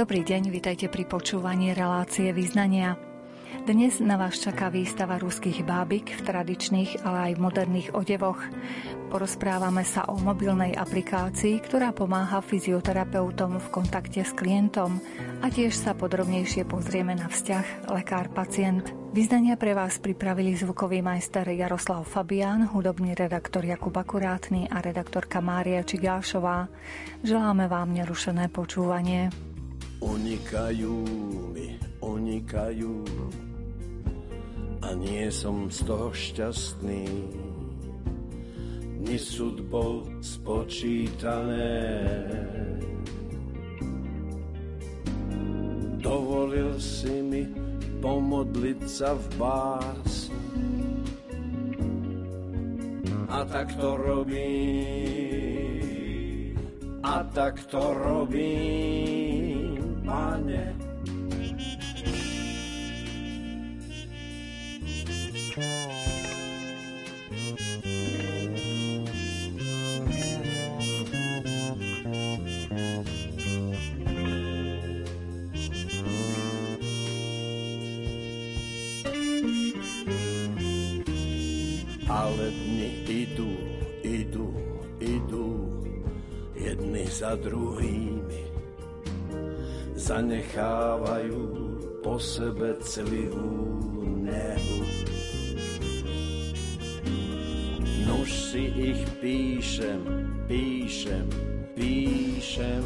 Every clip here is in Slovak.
Dobrý deň, vitajte pri počúvaní relácie Význania. Dnes na vás čaká výstava ruských bábik v tradičných, ale aj v moderných odevoch. Porozprávame sa o mobilnej aplikácii, ktorá pomáha fyzioterapeutom v kontakte s klientom a tiež sa podrobnejšie pozrieme na vzťah lekár-pacient. Vyznania pre vás pripravili zvukový majster Jaroslav Fabián, hudobný redaktor Jakub Akurátny a redaktorka Mária Čigášová. Želáme vám nerušené počúvanie. Unikajú mi, unikajú a nie som z toho šťastný. Ni sudbou spočítané. Dovolil si mi pomodliť sa v bás. A tak to robím, a tak to robím pane. Ale dni idú, idú, idú, jedni za druhými zanechávajú po sebe celivú nehu. Nuž si ich píšem, píšem, píšem,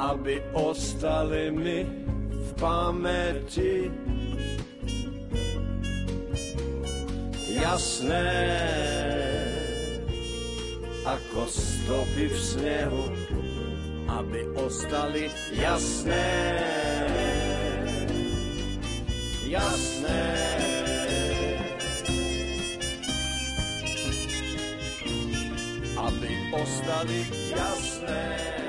aby ostali mi v pamäti jasné ako stopy v snehu aby ostali jasné. Jasné. Aby ostali jasné.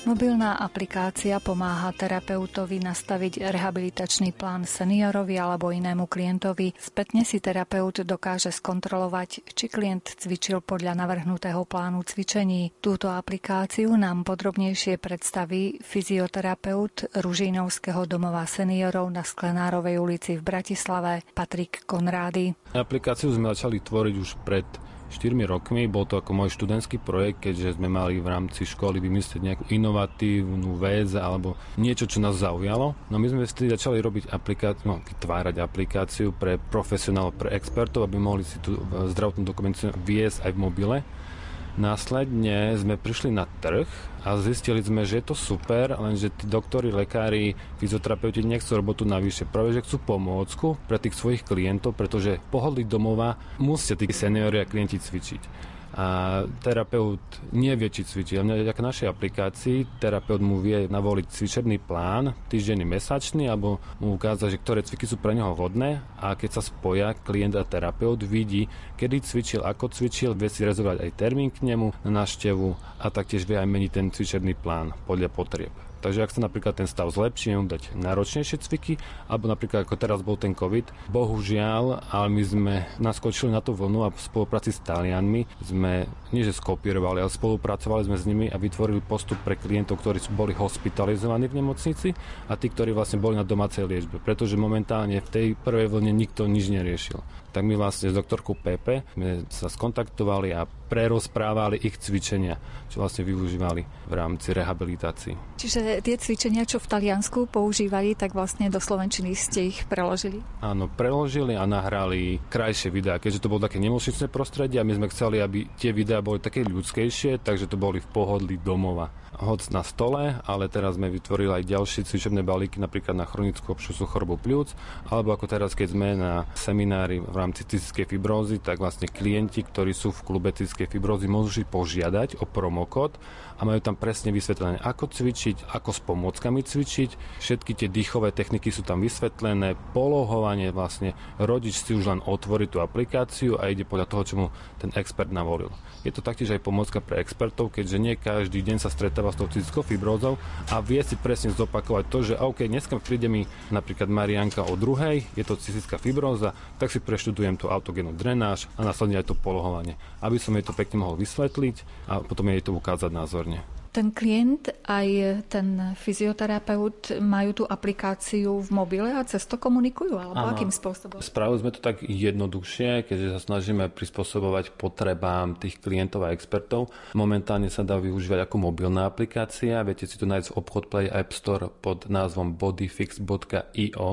Mobilná aplikácia pomáha terapeutovi nastaviť rehabilitačný plán seniorovi alebo inému klientovi. Spätne si terapeut dokáže skontrolovať, či klient cvičil podľa navrhnutého plánu cvičení. Túto aplikáciu nám podrobnejšie predstaví fyzioterapeut Ružinovského domova seniorov na Sklenárovej ulici v Bratislave Patrik Konrády. Aplikáciu sme začali tvoriť už pred 4 rokmi. Bol to ako môj študentský projekt, keďže sme mali v rámci školy vymyslieť nejakú inovatívnu vec alebo niečo, čo nás zaujalo. No my sme vtedy začali robiť aplikáciu, no, vytvárať aplikáciu pre profesionálov, pre expertov, aby mohli si tú zdravotnú dokumentáciu viesť aj v mobile. Následne sme prišli na trh a zistili sme, že je to super, lenže tí doktori, lekári, fyzioterapeuti nechcú robotu navyše. Práve, že chcú pomôcku pre tých svojich klientov, pretože pohodli domova musia tí seniori a klienti cvičiť a terapeut nevie, či cvičí. A vďaka našej aplikácii terapeut mu vie navoliť cvičebný plán, týždenný, mesačný, alebo mu ukázať, že ktoré cviky sú pre neho vhodné a keď sa spoja klient a terapeut vidí, kedy cvičil, ako cvičil, vie si rezervovať aj termín k nemu na návštevu a taktiež vie aj meniť ten cvičebný plán podľa potrieb. Takže ak sa napríklad ten stav zlepší, mu dať náročnejšie cviky, alebo napríklad ako teraz bol ten COVID, bohužiaľ, ale my sme naskočili na tú vlnu a v spolupráci s Talianmi sme nie že skopírovali, ale spolupracovali sme s nimi a vytvorili postup pre klientov, ktorí boli hospitalizovaní v nemocnici a tí, ktorí vlastne boli na domácej liečbe, pretože momentálne v tej prvej vlne nikto nič neriešil tak my vlastne s doktorkou Pepe sme sa skontaktovali a prerozprávali ich cvičenia, čo vlastne využívali v rámci rehabilitácií. Čiže tie cvičenia, čo v Taliansku používali, tak vlastne do Slovenčiny ste ich preložili? Áno, preložili a nahrali krajšie videá, keďže to bolo také nemocničné prostredie a my sme chceli, aby tie videá boli také ľudskejšie, takže to boli v pohodli domova hoc na stole, ale teraz sme vytvorili aj ďalšie cvičebné balíky, napríklad na chronickú obšusú chorobu pľúc, alebo ako teraz, keď sme na seminári v rámci cystickej fibrózy, tak vlastne klienti, ktorí sú v klube cystickej fibrózy, môžu požiadať o promokód a majú tam presne vysvetlené, ako cvičiť, ako s pomôckami cvičiť, všetky tie dýchové techniky sú tam vysvetlené, polohovanie vlastne, rodič si už len otvorí tú aplikáciu a ide podľa toho, čo mu ten expert navolil. Je to taktiež aj pomocka pre expertov, keďže nie každý deň sa stretáva s tou cystickou fibrózou a vie si presne zopakovať to, že OK, dneska príde mi napríklad Marianka o druhej, je to cystická fibróza, tak si preštudujem tú autogénnu drenáž a následne aj to polohovanie, aby som jej to pekne mohol vysvetliť a potom jej to ukázať názorne ten klient aj ten fyzioterapeut majú tú aplikáciu v mobile a cez to komunikujú? Alebo ano. akým spôsobom? Spravili sme to tak jednoduchšie, keďže sa snažíme prispôsobovať potrebám tých klientov a expertov. Momentálne sa dá využívať ako mobilná aplikácia. Viete si to nájsť v obchod Play App Store pod názvom bodyfix.io.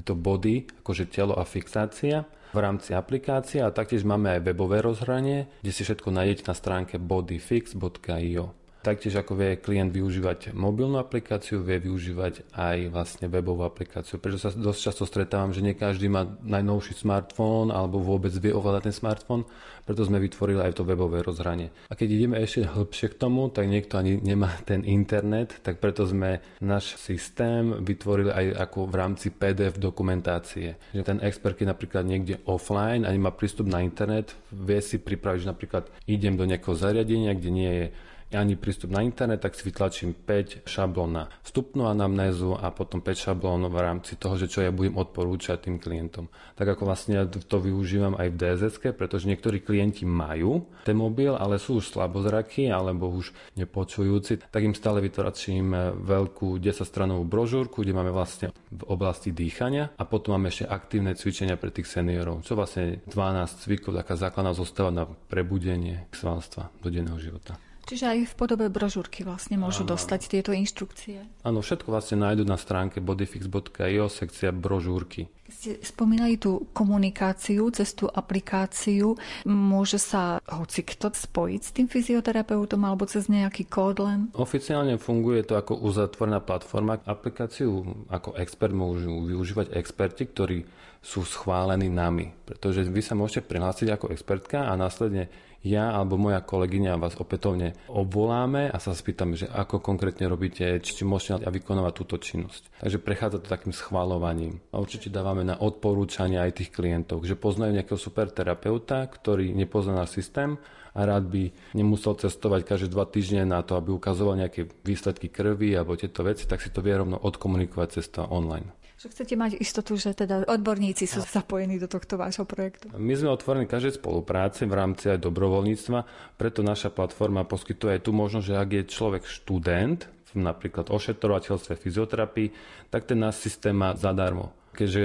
Je to body, akože telo a fixácia v rámci aplikácie a taktiež máme aj webové rozhranie, kde si všetko nájdete na stránke bodyfix.io. Taktiež ako vie klient využívať mobilnú aplikáciu, vie využívať aj vlastne webovú aplikáciu. Prečo sa dosť často stretávam, že nie každý má najnovší smartfón alebo vôbec vie ovládať ten smartfón, preto sme vytvorili aj to webové rozhranie. A keď ideme ešte hĺbšie k tomu, tak niekto ani nemá ten internet, tak preto sme náš systém vytvorili aj ako v rámci PDF dokumentácie. Že ten expert, keď napríklad niekde offline a nemá prístup na internet, vie si pripraviť, že napríklad idem do nejakého zariadenia, kde nie je ani prístup na internet, tak si vytlačím 5 šablón na vstupnú anamnézu a potom 5 šablón v rámci toho, že čo ja budem odporúčať tým klientom. Tak ako vlastne ja to využívam aj v DSS, pretože niektorí klienti majú ten mobil, ale sú už slabozraky alebo už nepočujúci, tak im stále vytlačím veľkú 10-stranovú brožúrku, kde máme vlastne v oblasti dýchania a potom máme ešte aktívne cvičenia pre tých seniorov, čo vlastne 12 cvikov, taká základná zostáva na prebudenie svalstva do denného života. Čiže aj v podobe brožúrky vlastne môžu ano. dostať tieto inštrukcie. Áno, všetko vlastne nájdu na stránke bodyfix.io, sekcia brožúrky. Ste spomínali tú komunikáciu cez tú aplikáciu, môže sa hoci kto spojiť s tým fyzioterapeutom alebo cez nejaký kód len? Oficiálne funguje to ako uzatvorená platforma. Aplikáciu ako expert môžu využívať experti, ktorí sú schválení nami. Pretože vy sa môžete prihlásiť ako expertka a následne ja alebo moja kolegyňa vás opätovne obvoláme a sa spýtame, že ako konkrétne robíte, či môžete vykonávať túto činnosť. Takže prechádza to takým schválovaním. A určite dávame na odporúčania aj tých klientov, že poznajú nejakého super terapeuta, ktorý nepozná náš systém a rád by nemusel cestovať každé dva týždne na to, aby ukazoval nejaké výsledky krvi alebo tieto veci, tak si to vie rovno odkomunikovať cez to online. Že chcete mať istotu, že teda odborníci sú zapojení do tohto vášho projektu. My sme otvorení každej spolupráce v rámci aj dobrovoľníctva, preto naša platforma poskytuje aj tú možnosť, že ak je človek študent, napríklad ošetrovateľstve, fyzioterapii, tak ten náš systém má zadarmo keďže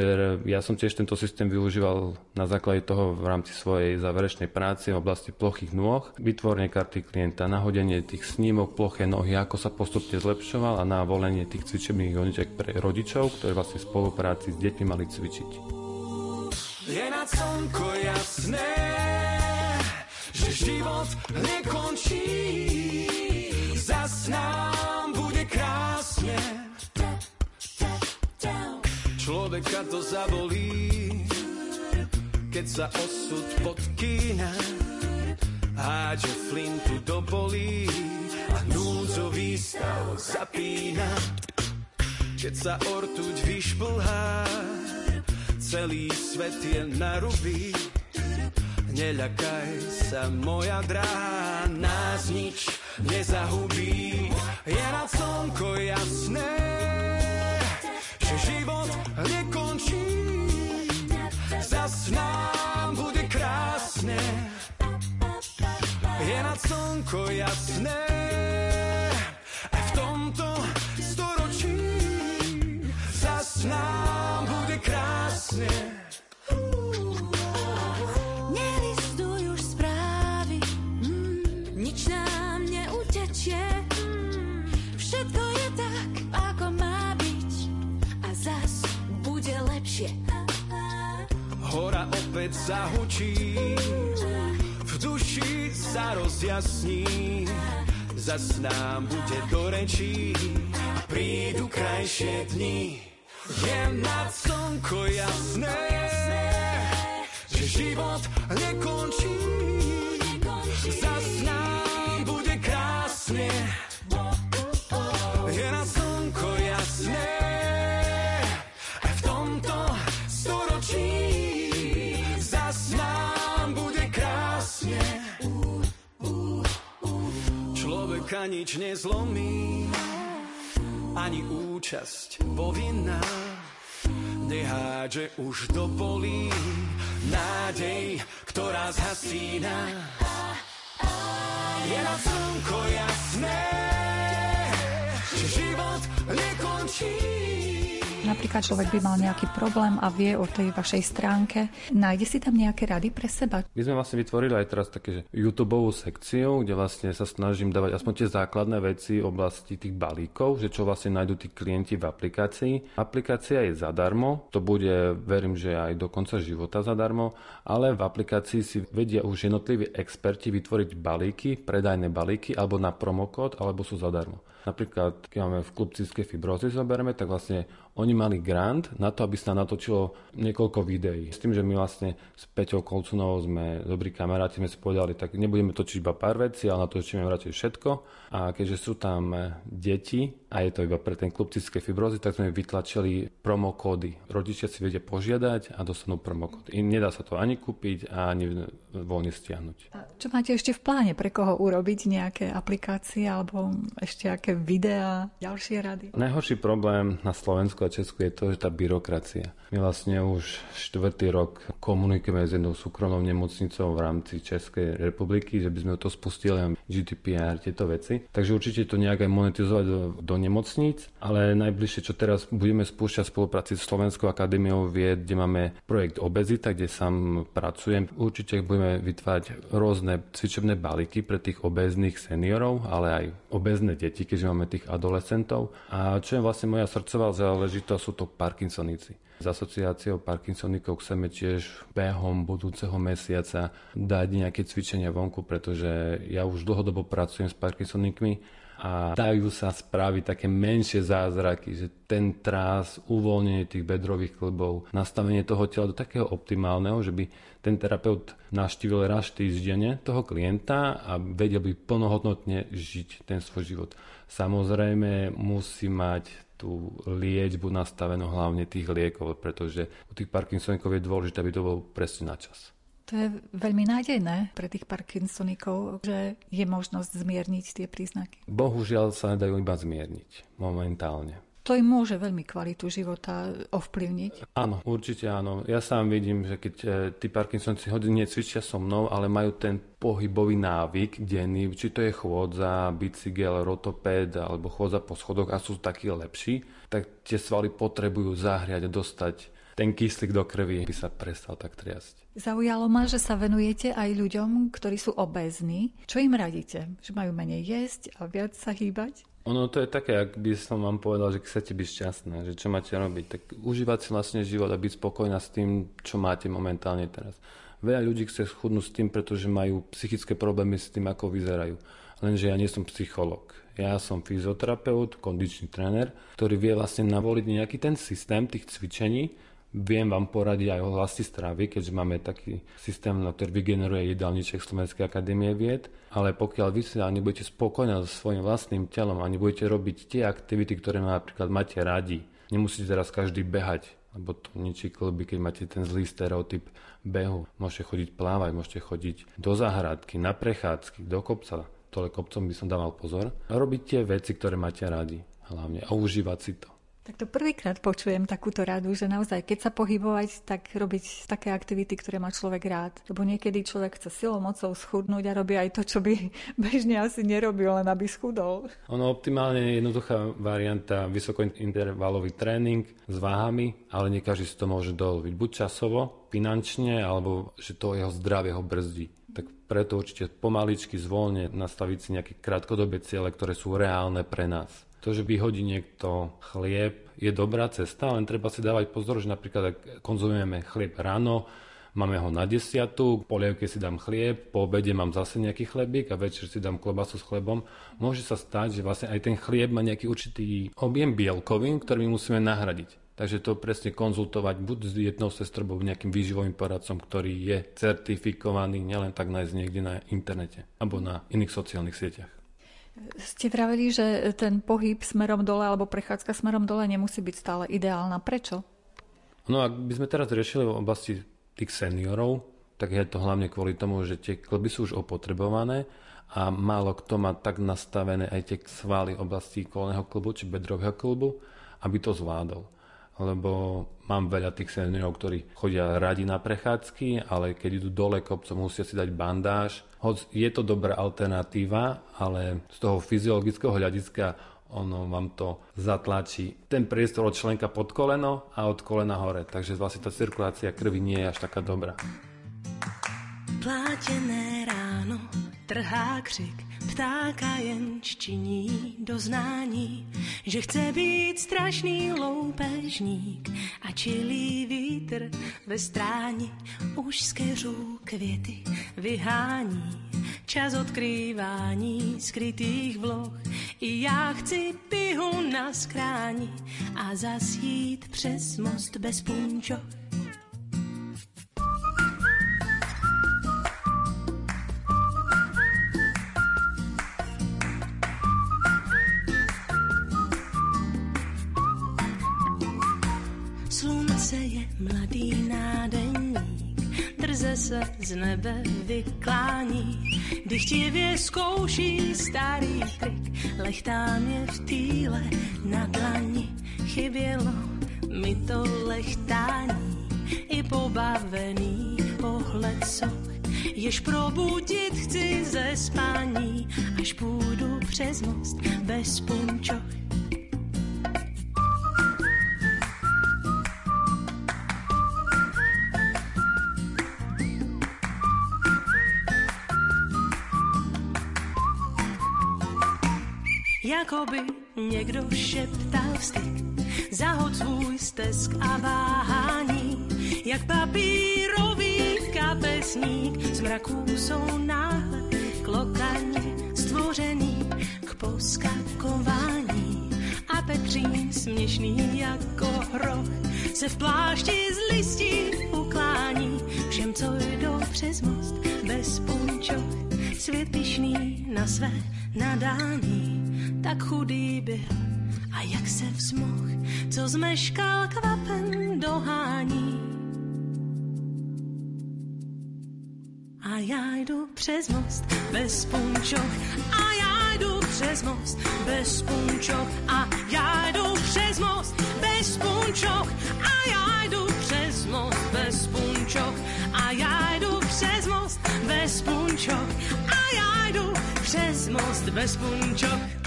ja som tiež tento systém využíval na základe toho v rámci svojej záverečnej práce v oblasti plochých nôh, vytvorenie karty klienta, nahodenie tých snímok ploché nohy, ako sa postupne zlepšoval a na volenie tých cvičebných jednotiek pre rodičov, ktorí vlastne v spolupráci s deťmi mali cvičiť. Je na slnko jasné, že život nekončí, zas Človeka to zabolí, keď sa osud podkýna. Háže flintu do polí a núdzový stav zapína. Keď sa ortuť vyšplhá, celý svet je na ruby. Neľakaj sa, moja dráha, nás nič nezahubí. Je na slnko jasné, život nekončí. Zas nám bude krásne. Je nad slnko jasné. A v tomto storočí zas nám bude krásne. Hora opäť zahučí, v duši sa rozjasní, zas nám bude do rečí a prídu krajšie dni. Je nad slnko jasné, že život nekončí, zas nič nezlomí, ani účasť povinná. Nehádže už do polí nádej, ktorá zhasína. je na slnko jasné, že život nekončí. Napríklad človek by mal nejaký problém a vie o tej vašej stránke. Nájde si tam nejaké rady pre seba? My sme vlastne vytvorili aj teraz také YouTube sekciu, kde vlastne sa snažím dávať aspoň tie základné veci v oblasti tých balíkov, že čo vlastne nájdú tí klienti v aplikácii. Aplikácia je zadarmo, to bude, verím, že aj do konca života zadarmo, ale v aplikácii si vedia už jednotliví experti vytvoriť balíky, predajné balíky, alebo na promokód, alebo sú zadarmo. Napríklad, keď máme v klub fibrozy zoberieme, tak vlastne oni mali grant na to, aby sa natočilo niekoľko videí. S tým, že my vlastne s Peťou Kolcunovou sme dobrí kamaráti, sme si povedali, tak nebudeme točiť iba pár vecí, ale natočíme radšej všetko. A keďže sú tam e, deti a je to iba pre ten klub cystskej fibrozy, tak sme vytlačili promokódy. Rodičia si vedia požiadať a dostanú promokód. Nedá sa to ani kúpiť ani voľne stiahnuť. A čo máte ešte v pláne? Pre koho urobiť nejaké aplikácie alebo ešte aké videá, ďalšie rady? Najhorší problém na Slovensku a Česku je to, že tá byrokracia. My vlastne už štvrtý rok komunikujeme s jednou súkromnou nemocnicou v rámci Českej republiky, že by sme to spustili GDPR, tieto veci. Takže určite to nejak aj monetizovať do, do nemocníc, ale najbližšie, čo teraz budeme spúšťať spolupráci s Slovenskou akadémiou vied, kde máme projekt Obezita, kde sám pracujem. Určite budeme vytvárať rôzne cvičebné balíky pre tých obezných seniorov, ale aj obezné deti, keďže máme tých adolescentov. A čo je vlastne moja srdcová záležitosť, dôležitá sú to Parkinsoníci. S asociáciou Parkinsonikov chceme tiež behom budúceho mesiaca dať nejaké cvičenia vonku, pretože ja už dlhodobo pracujem s Parkinsonikmi a dajú sa spraviť také menšie zázraky, že ten trás, uvoľnenie tých bedrových klbov, nastavenie toho tela do takého optimálneho, že by ten terapeut navštívil raz týždenne toho klienta a vedel by plnohodnotne žiť ten svoj život. Samozrejme musí mať tú liečbu nastavenú hlavne tých liekov, pretože u tých Parkinsonikov je dôležité, aby to bol presne na čas. To je veľmi nádejné pre tých Parkinsonikov, že je možnosť zmierniť tie príznaky. Bohužiaľ sa nedajú iba zmierniť momentálne. To im môže veľmi kvalitu života ovplyvniť. Áno, určite áno. Ja sám vidím, že keď e, tí Parkinsonci hodine cvičia so mnou, ale majú ten pohybový návyk denný, či to je chôdza, bicykel, rotoped alebo chôdza po schodoch a sú takí lepší, tak tie svaly potrebujú zahriať a dostať ten kyslík do krvi, aby sa prestal tak triasť. Zaujalo ma, že sa venujete aj ľuďom, ktorí sú obézni. Čo im radíte? Že majú menej jesť a viac sa hýbať? Ono to je také, ak by som vám povedal, že chcete byť šťastná, že čo máte robiť, tak užívať si vlastne život a byť spokojná s tým, čo máte momentálne teraz. Veľa ľudí chce schudnúť s tým, pretože majú psychické problémy s tým, ako vyzerajú. Lenže ja nie som psycholog. Ja som fyzioterapeut, kondičný tréner, ktorý vie vlastne navoliť nejaký ten systém tých cvičení, Viem vám poradiť aj o vlasti stravy, keďže máme taký systém, na ktorý vygeneruje jedálniček Slovenskej akadémie vied, ale pokiaľ vy sa nebudete spokojná so svojím vlastným telom a nebudete robiť tie aktivity, ktoré napríklad máte radi, nemusíte teraz každý behať, lebo to ničí klby, keď máte ten zlý stereotyp behu. Môžete chodiť plávať, môžete chodiť do záhradky, na prechádzky, do kopca. Tole kopcom by som dával pozor. A robiť tie veci, ktoré máte radi hlavne a užívať si to. Tak to prvýkrát počujem takúto radu, že naozaj, keď sa pohybovať, tak robiť také aktivity, ktoré má človek rád. Lebo niekedy človek chce silou mocou schudnúť a robí aj to, čo by bežne asi nerobil, len aby schudol. Ono optimálne je jednoduchá varianta vysokointervalový tréning s váhami, ale nie každý si to môže dovoliť. Buď časovo, finančne, alebo že to jeho zdravie ho brzdí. Tak preto určite pomaličky, zvolne nastaviť si nejaké krátkodobé ciele, ktoré sú reálne pre nás. To, že vyhodí niekto chlieb, je dobrá cesta, len treba si dávať pozor, že napríklad ak konzumujeme chlieb ráno, máme ho na desiatu, po polievke si dám chlieb, po obede mám zase nejaký chlebík a večer si dám klobasu s chlebom. Môže sa stať, že vlastne aj ten chlieb má nejaký určitý objem bielkovín, ktorý my musíme nahradiť. Takže to presne konzultovať buď s jednou sestrou, nejakým výživovým poradcom, ktorý je certifikovaný, nielen tak nájsť niekde na internete alebo na iných sociálnych sieťach. Ste vraveli, že ten pohyb smerom dole alebo prechádzka smerom dole nemusí byť stále ideálna. Prečo? No ak by sme teraz riešili v oblasti tých seniorov, tak je to hlavne kvôli tomu, že tie klby sú už opotrebované a málo kto má tak nastavené aj tie svaly oblasti kolného klubu či bedrového klubu, aby to zvládol. Lebo mám veľa tých seniorov, ktorí chodia radi na prechádzky, ale keď idú dole kopcom, musia si dať bandáž. Hoď je to dobrá alternatíva, ale z toho fyziologického hľadiska ono vám to zatlačí ten priestor od členka pod koleno a od kolena hore. Takže vlastne tá cirkulácia krvi nie je až taká dobrá. Plátěné ráno trhá křik, ptáka jen ččiní doznání, že chce být strašný loupežník a čilý vítr ve stráni už z keřů květy vyhání. Čas odkrývání skrytých vloh i já chci pihu na skráni a zasít přes most bez punčoch. Z nebe vyklání, dychtivě zkouší starý trik, lechtá mě v týle na dlani, chybělo mi to lechtání, i pobavený pohled soch, jež probudit chci ze spání, až půjdu přes most bez punčoch. Jakoby někdo šeptal styk, zahod svůj stesk a váhání, jak papírový kapesník, z mraků jsou náhle klokani stvořený k poskakování. A Petřín směšný jako hroch se v plášti z listí uklání. Všem, co jdou přes most bez punčoch, svět na své nadání tak chudý byl a jak se vzmoh, co zmeškal kvapen dohání. A já jdu přes most bez punčoch. A já jdu přes most bez punčoch. A já jdu přes most bez punčoch. A já jdu přes most bez punčoch. A já jdu přes most bez punčoch. A já jdu přes most bez punčoch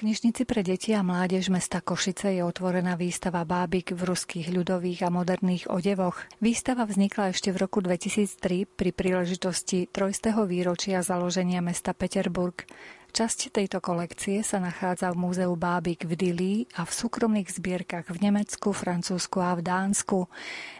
knižnici pre deti a mládež mesta Košice je otvorená výstava bábik v ruských ľudových a moderných odevoch. Výstava vznikla ešte v roku 2003 pri príležitosti trojstého výročia založenia mesta Peterburg. Časť tejto kolekcie sa nachádza v múzeu Bábik v Dili a v súkromných zbierkach v Nemecku, Francúzsku a v Dánsku.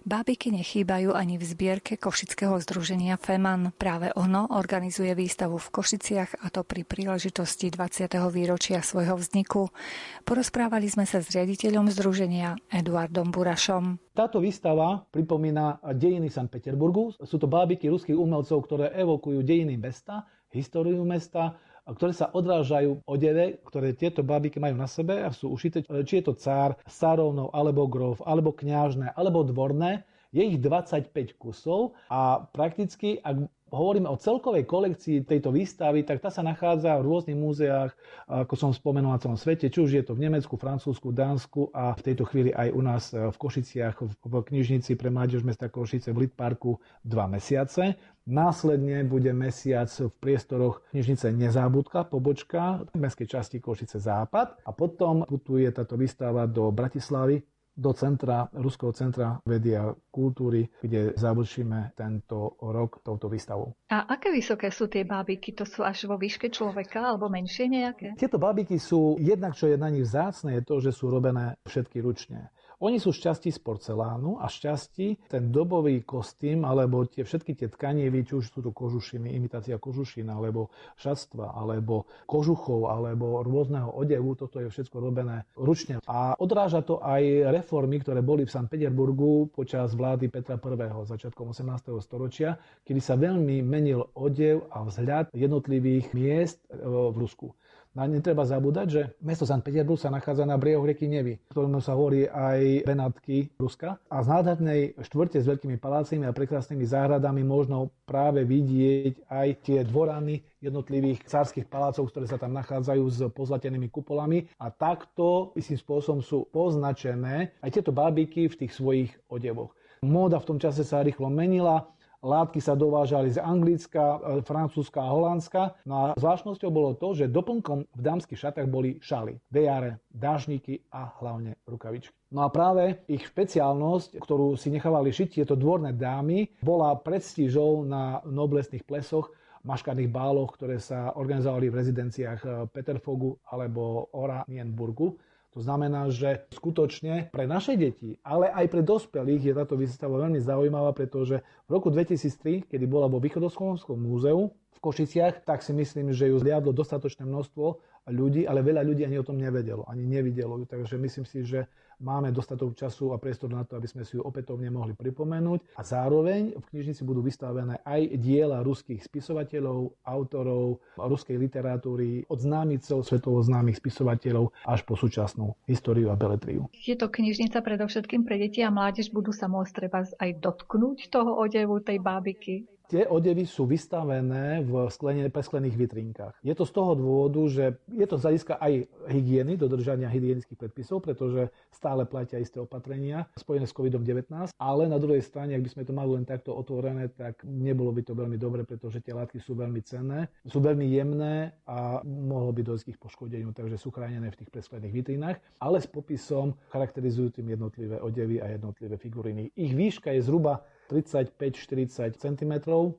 Bábiky nechýbajú ani v zbierke Košického združenia FEMAN. Práve ono organizuje výstavu v Košiciach a to pri príležitosti 20. výročia svojho vzniku. Porozprávali sme sa s riaditeľom združenia Eduardom Burašom. Táto výstava pripomína dejiny St. Peterburgu. Sú to bábiky ruských umelcov, ktoré evokujú dejiny mesta, históriu mesta, ktoré sa odrážajú odeve, ktoré tieto bábiky majú na sebe a sú ušité, či je to cár, sárovnou, alebo grof, alebo kňažné, alebo dvorné. Je ich 25 kusov a prakticky, ak hovoríme o celkovej kolekcii tejto výstavy, tak tá sa nachádza v rôznych múzeách, ako som spomenul na celom svete, či už je to v Nemecku, Francúzsku, Dánsku a v tejto chvíli aj u nás v Košiciach, v knižnici pre mládež mesta Košice v Litparku dva mesiace. Následne bude mesiac v priestoroch knižnice Nezábudka, pobočka v mestskej časti Košice Západ. A potom putuje táto výstava do Bratislavy do centra, Ruského centra vedy a kultúry, kde završíme tento rok touto výstavou. A aké vysoké sú tie bábiky? To sú až vo výške človeka alebo menšie nejaké? Tieto bábiky sú, jednak čo je na nich vzácne, je to, že sú robené všetky ručne. Oni sú šťastí z porcelánu a šťastí ten dobový kostým alebo tie všetky tie tkanievy, či už sú to kožušiny, imitácia kožušina, alebo šatstva, alebo kožuchov, alebo rôzneho odevu, toto je všetko robené ručne. A odráža to aj reformy, ktoré boli v St. Peterburgu počas vlády Petra I. začiatkom 18. storočia, kedy sa veľmi menil odev a vzhľad jednotlivých miest e, v Rusku. No a netreba zabúdať, že mesto St. Petersburg sa nachádza na briehoch rieky Nevy, ktorému sa hovorí aj Benátky Ruska. A z nádhernej štvrte s veľkými palácimi a prekrásnymi záhradami možno práve vidieť aj tie dvorany jednotlivých cárskych palácov, ktoré sa tam nachádzajú s pozlatenými kupolami. A takto istým spôsobom sú poznačené aj tieto bábiky v tých svojich odevoch. Móda v tom čase sa rýchlo menila, Látky sa dovážali z Anglicka, e, Francúzska a Holandska. No a zvláštnosťou bolo to, že doplnkom v dámskych šatách boli šaly, vejare, dážniky a hlavne rukavičky. No a práve ich špeciálnosť, ktorú si nechávali šiť tieto dvorné dámy, bola predstížou na noblesných plesoch, maškarných báloch, ktoré sa organizovali v rezidenciách e, Peterfogu alebo Oranienburgu. To znamená, že skutočne pre naše deti, ale aj pre dospelých je táto výstava veľmi zaujímavá, pretože v roku 2003, kedy bola vo Východoslovenskom múzeu v Košiciach, tak si myslím, že ju zliadlo dostatočné množstvo ľudí, ale veľa ľudí ani o tom nevedelo, ani nevidelo ju. Takže myslím si, že máme dostatok času a priestor na to, aby sme si ju opätovne mohli pripomenúť. A zároveň v knižnici budú vystavené aj diela ruských spisovateľov, autorov ruskej literatúry, od známicov, svetovo známych spisovateľov až po súčasnú históriu a beletriu. Je to knižnica predovšetkým pre deti a mládež budú sa môcť treba aj dotknúť toho odevu tej bábiky? Tie odevy sú vystavené v sklene, presklených vitrinkách. Je to z toho dôvodu, že je to z hľadiska aj hygieny, dodržania hygienických predpisov, pretože stále platia isté opatrenia spojené s COVID-19, ale na druhej strane, ak by sme to mali len takto otvorené, tak nebolo by to veľmi dobre, pretože tie látky sú veľmi cenné, sú veľmi jemné a mohlo by dojsť k ich poškodeniu, takže sú chránené v tých presklených vitrinách, ale s popisom charakterizujú tým jednotlivé odevy a jednotlivé figuriny. Ich výška je zhruba 35-40 cm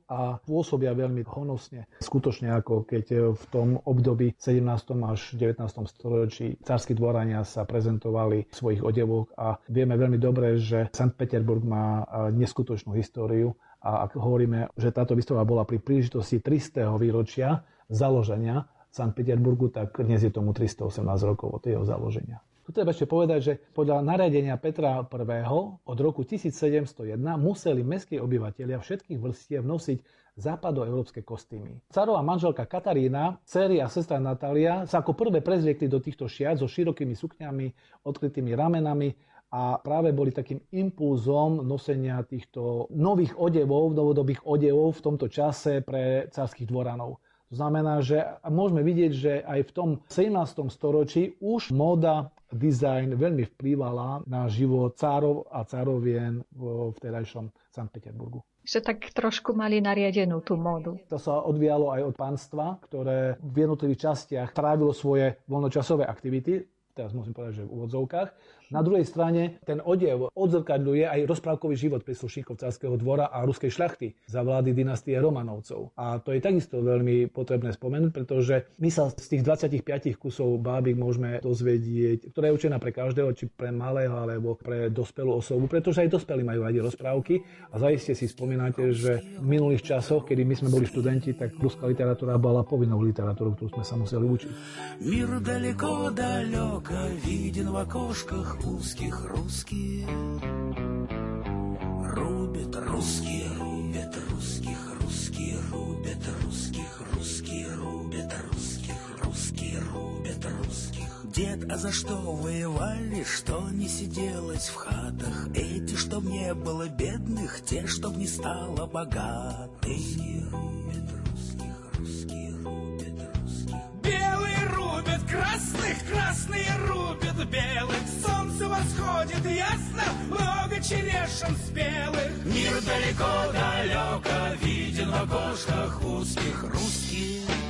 a pôsobia veľmi honosne. Skutočne ako keď v tom období 17. až 19. storočí carskí dvorania sa prezentovali v svojich odevoch a vieme veľmi dobre, že St. Peterburg má neskutočnú históriu a ak hovoríme, že táto výstava bola pri príležitosti 300. výročia založenia St. Peterburgu, tak dnes je tomu 318 rokov od jeho založenia. Tu treba ešte povedať, že podľa nariadenia Petra I. od roku 1701 museli mestskí obyvateľia všetkých vrstiev nosiť západoeurópske kostýmy. Carová manželka Katarína, dcery a sestra Natália sa ako prvé prezliekli do týchto šiat so širokými sukňami, odkrytými ramenami a práve boli takým impulzom nosenia týchto nových odevov, novodobých odevov v tomto čase pre carských dvoranov. To znamená, že môžeme vidieť, že aj v tom 17. storočí už móda, dizajn veľmi vplývala na život cárov a cárovien v vtedajšom St. Peterburgu. Že tak trošku mali nariadenú tú módu. To sa odvialo aj od pánstva, ktoré v jednotlivých častiach trávilo svoje voľnočasové aktivity teraz musím povedať, že v úvodzovkách. Na druhej strane ten odev odzrkadľuje aj rozprávkový život príslušníkov carského dvora a ruskej šľachty za vlády dynastie Romanovcov. A to je takisto veľmi potrebné spomenúť, pretože my sa z tých 25 kusov bábik môžeme dozvedieť, ktorá je určená pre každého, či pre malého alebo pre dospelú osobu, pretože aj dospelí majú radi rozprávky. A zaiste si spomínate, že v minulých časoch, kedy my sme boli študenti, tak ruská literatúra bola povinnou literatúrou, ktorú sme sa museli učiť. Мир далеко, далеко виден в окошках узких русские Рубят русские, рубят русских, русские рубят русских, русские рубят русских, русские рубят русских. Дед, а за что воевали, что не сиделось в хатах? Эти, чтоб не было бедных, те, чтоб не стало богатых. Русские рубят Рубят красных, красные рубят белых. Солнце восходит ясно, много черешин спелых. Мир далеко-далеко виден в окошках узких русских.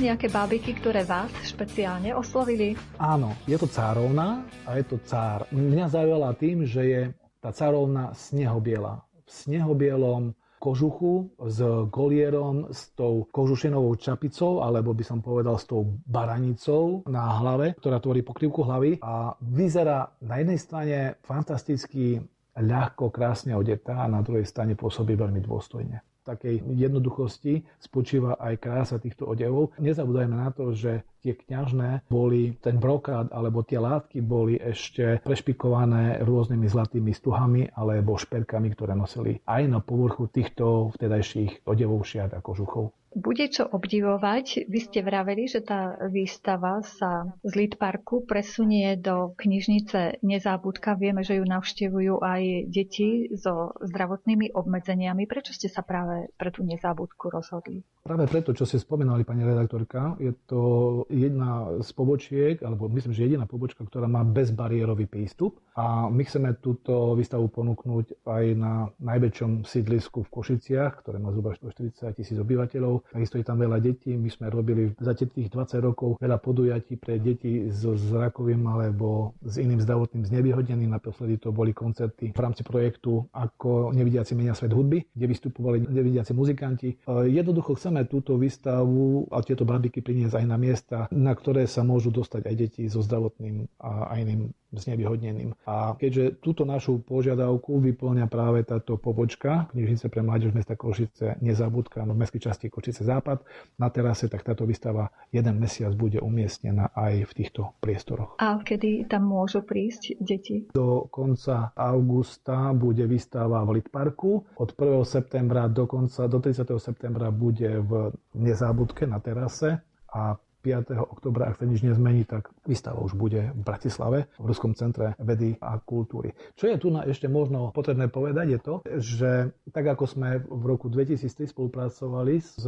Nejaké bábiky, ktoré vás špeciálne oslovili? Áno, je to cárovna a je to cár. Mňa zaujala tým, že je tá cárovna snehobiela. V snehobielom kožuchu s golierom, s tou kožušinovou čapicou, alebo by som povedal s tou baranicou na hlave, ktorá tvorí pokrývku hlavy a vyzerá na jednej strane fantasticky ľahko, krásne odetá a na druhej strane pôsobí veľmi dôstojne takej jednoduchosti spočíva aj krása týchto odevov. Nezabúdajme na to, že tie kňažné boli, ten brokát alebo tie látky boli ešte prešpikované rôznymi zlatými stuhami alebo šperkami, ktoré nosili aj na povrchu týchto vtedajších odevov šiat a kožuchov. Bude čo obdivovať. Vy ste vraveli, že tá výstava sa z Lead Parku presunie do knižnice Nezábudka. Vieme, že ju navštevujú aj deti so zdravotnými obmedzeniami. Prečo ste sa práve pre tú Nezábudku rozhodli? Práve preto, čo ste spomínali, pani redaktorka, je to jedna z pobočiek, alebo myslím, že jediná pobočka, ktorá má bezbariérový prístup a my chceme túto výstavu ponúknuť aj na najväčšom sídlisku v Košiciach, ktoré má zhruba 140 tisíc obyvateľov takisto je tam veľa detí. My sme robili za tých 20 rokov veľa podujatí pre deti so zrakovým alebo s iným zdravotným znevýhodneným. Naposledy to boli koncerty v rámci projektu Ako nevidiaci menia svet hudby, kde vystupovali nevidiaci muzikanti. Jednoducho chceme túto výstavu a tieto barbiky priniesť aj na miesta, na ktoré sa môžu dostať aj deti so zdravotným a iným znevýhodneným. A keďže túto našu požiadavku vyplňa práve táto pobočka knižnice pre mládež mesta Košice Nezabudka no v mestskej časti Košice Západ na terase, tak táto výstava jeden mesiac bude umiestnená aj v týchto priestoroch. A kedy tam môžu prísť deti? Do konca augusta bude výstava v Litparku. Od 1. septembra do konca, do 30. septembra bude v Nezábudke na terase a 5. oktobra, ak sa nič nezmení, tak výstava už bude v Bratislave, v Ruskom centre vedy a kultúry. Čo je tu na ešte možno potrebné povedať je to, že tak ako sme v roku 2003 spolupracovali s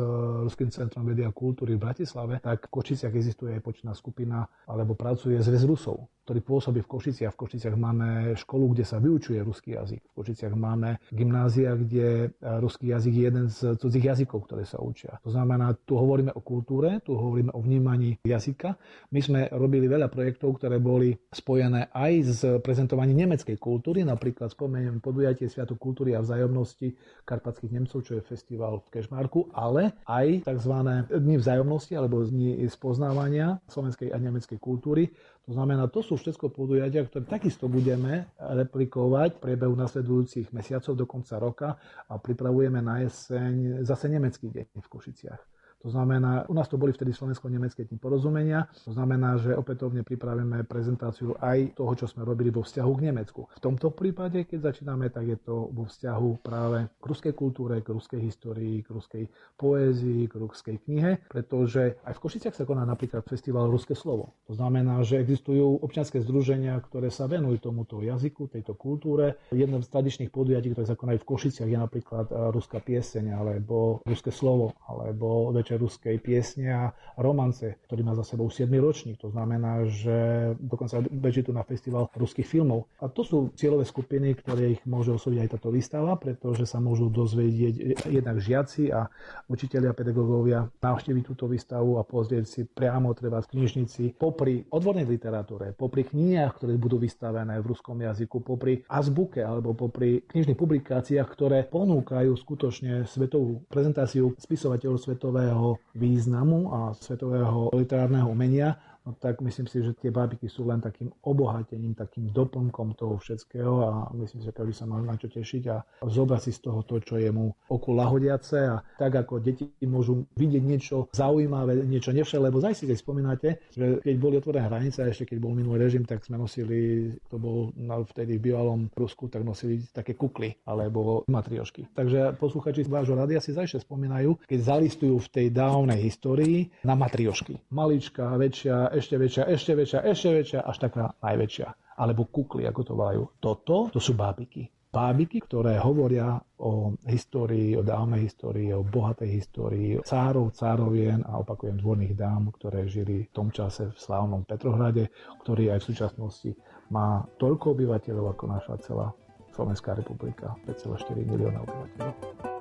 Ruským centrom vedy a kultúry v Bratislave, tak v Kočiciach existuje aj počná skupina alebo pracuje zväz Rusov ktorý pôsobí v Košiciach. V Košiciach máme školu, kde sa vyučuje ruský jazyk. V Košiciach máme gymnázia, kde ruský jazyk je jeden z cudzích jazykov, ktoré sa učia. To znamená, tu hovoríme o kultúre, tu hovoríme o vnímaní jazyka. My sme robili veľa projektov, ktoré boli spojené aj s prezentovaním nemeckej kultúry, napríklad spomeniem podujatie Sviatok kultúry a vzájomnosti karpatských Nemcov, čo je festival v Kešmarku, ale aj tzv. dni vzájomnosti alebo dni spoznávania slovenskej a nemeckej kultúry. To znamená, to sú všetko podujatia, ktoré takisto budeme replikovať v priebehu nasledujúcich mesiacov do konca roka a pripravujeme na jeseň zase nemecký deň v Košiciach. To znamená, u nás to boli vtedy slovensko-nemecké tým porozumenia. To znamená, že opätovne pripravíme prezentáciu aj toho, čo sme robili vo vzťahu k Nemecku. V tomto prípade, keď začíname, tak je to vo vzťahu práve k ruskej kultúre, k ruskej histórii, k ruskej poézii, k ruskej knihe, pretože aj v Košiciach sa koná napríklad festival Ruské slovo. To znamená, že existujú občianske združenia, ktoré sa venujú tomuto jazyku, tejto kultúre. Jedno z tradičných podujatí, ktoré sa konajú v Košiciach, je napríklad eh, ruská pieseň, alebo ruské slovo, alebo večer najväčšej ruskej piesne a romance, ktorý má za sebou 7. ročník. To znamená, že dokonca beží tu na festival ruských filmov. A to sú cieľové skupiny, ktoré ich môže osloviť aj táto výstava, pretože sa môžu dozvedieť jednak žiaci a učiteľia, pedagógovia navštíviť túto výstavu a pozrieť si priamo treba v knižnici popri odbornej literatúre, popri knihách, ktoré budú vystavené v ruskom jazyku, popri azbuke alebo popri knižných publikáciách, ktoré ponúkajú skutočne svetovú prezentáciu spisovateľov svetového významu a svetového literárneho umenia no tak myslím si, že tie bábiky sú len takým obohatením, takým doplnkom toho všetkého a myslím si, že každý sa má na čo tešiť a zobrať si z toho to, čo je mu oku lahodiace a tak ako deti môžu vidieť niečo zaujímavé, niečo nevšel, lebo zaj si spomínate, že keď boli otvorené hranice, ešte keď bol minulý režim, tak sme nosili, to bol vtedy v bývalom Rusku, tak nosili také kukly alebo matriošky. Takže posluchači vášho radia si zajšie spomínajú, keď zalistujú v tej dávnej histórii na matriošky. Malička, väčšia, ešte väčšia, ešte väčšia, ešte väčšia, až taká najväčšia. Alebo kukly, ako to volajú. Toto, to sú bábiky. Bábiky, ktoré hovoria o histórii, o dávnej histórii, o bohatej histórii, cárov, cárovien a opakujem dvorných dám, ktoré žili v tom čase v slávnom Petrohrade, ktorý aj v súčasnosti má toľko obyvateľov ako naša celá Slovenská republika, 5,4 milióna obyvateľov.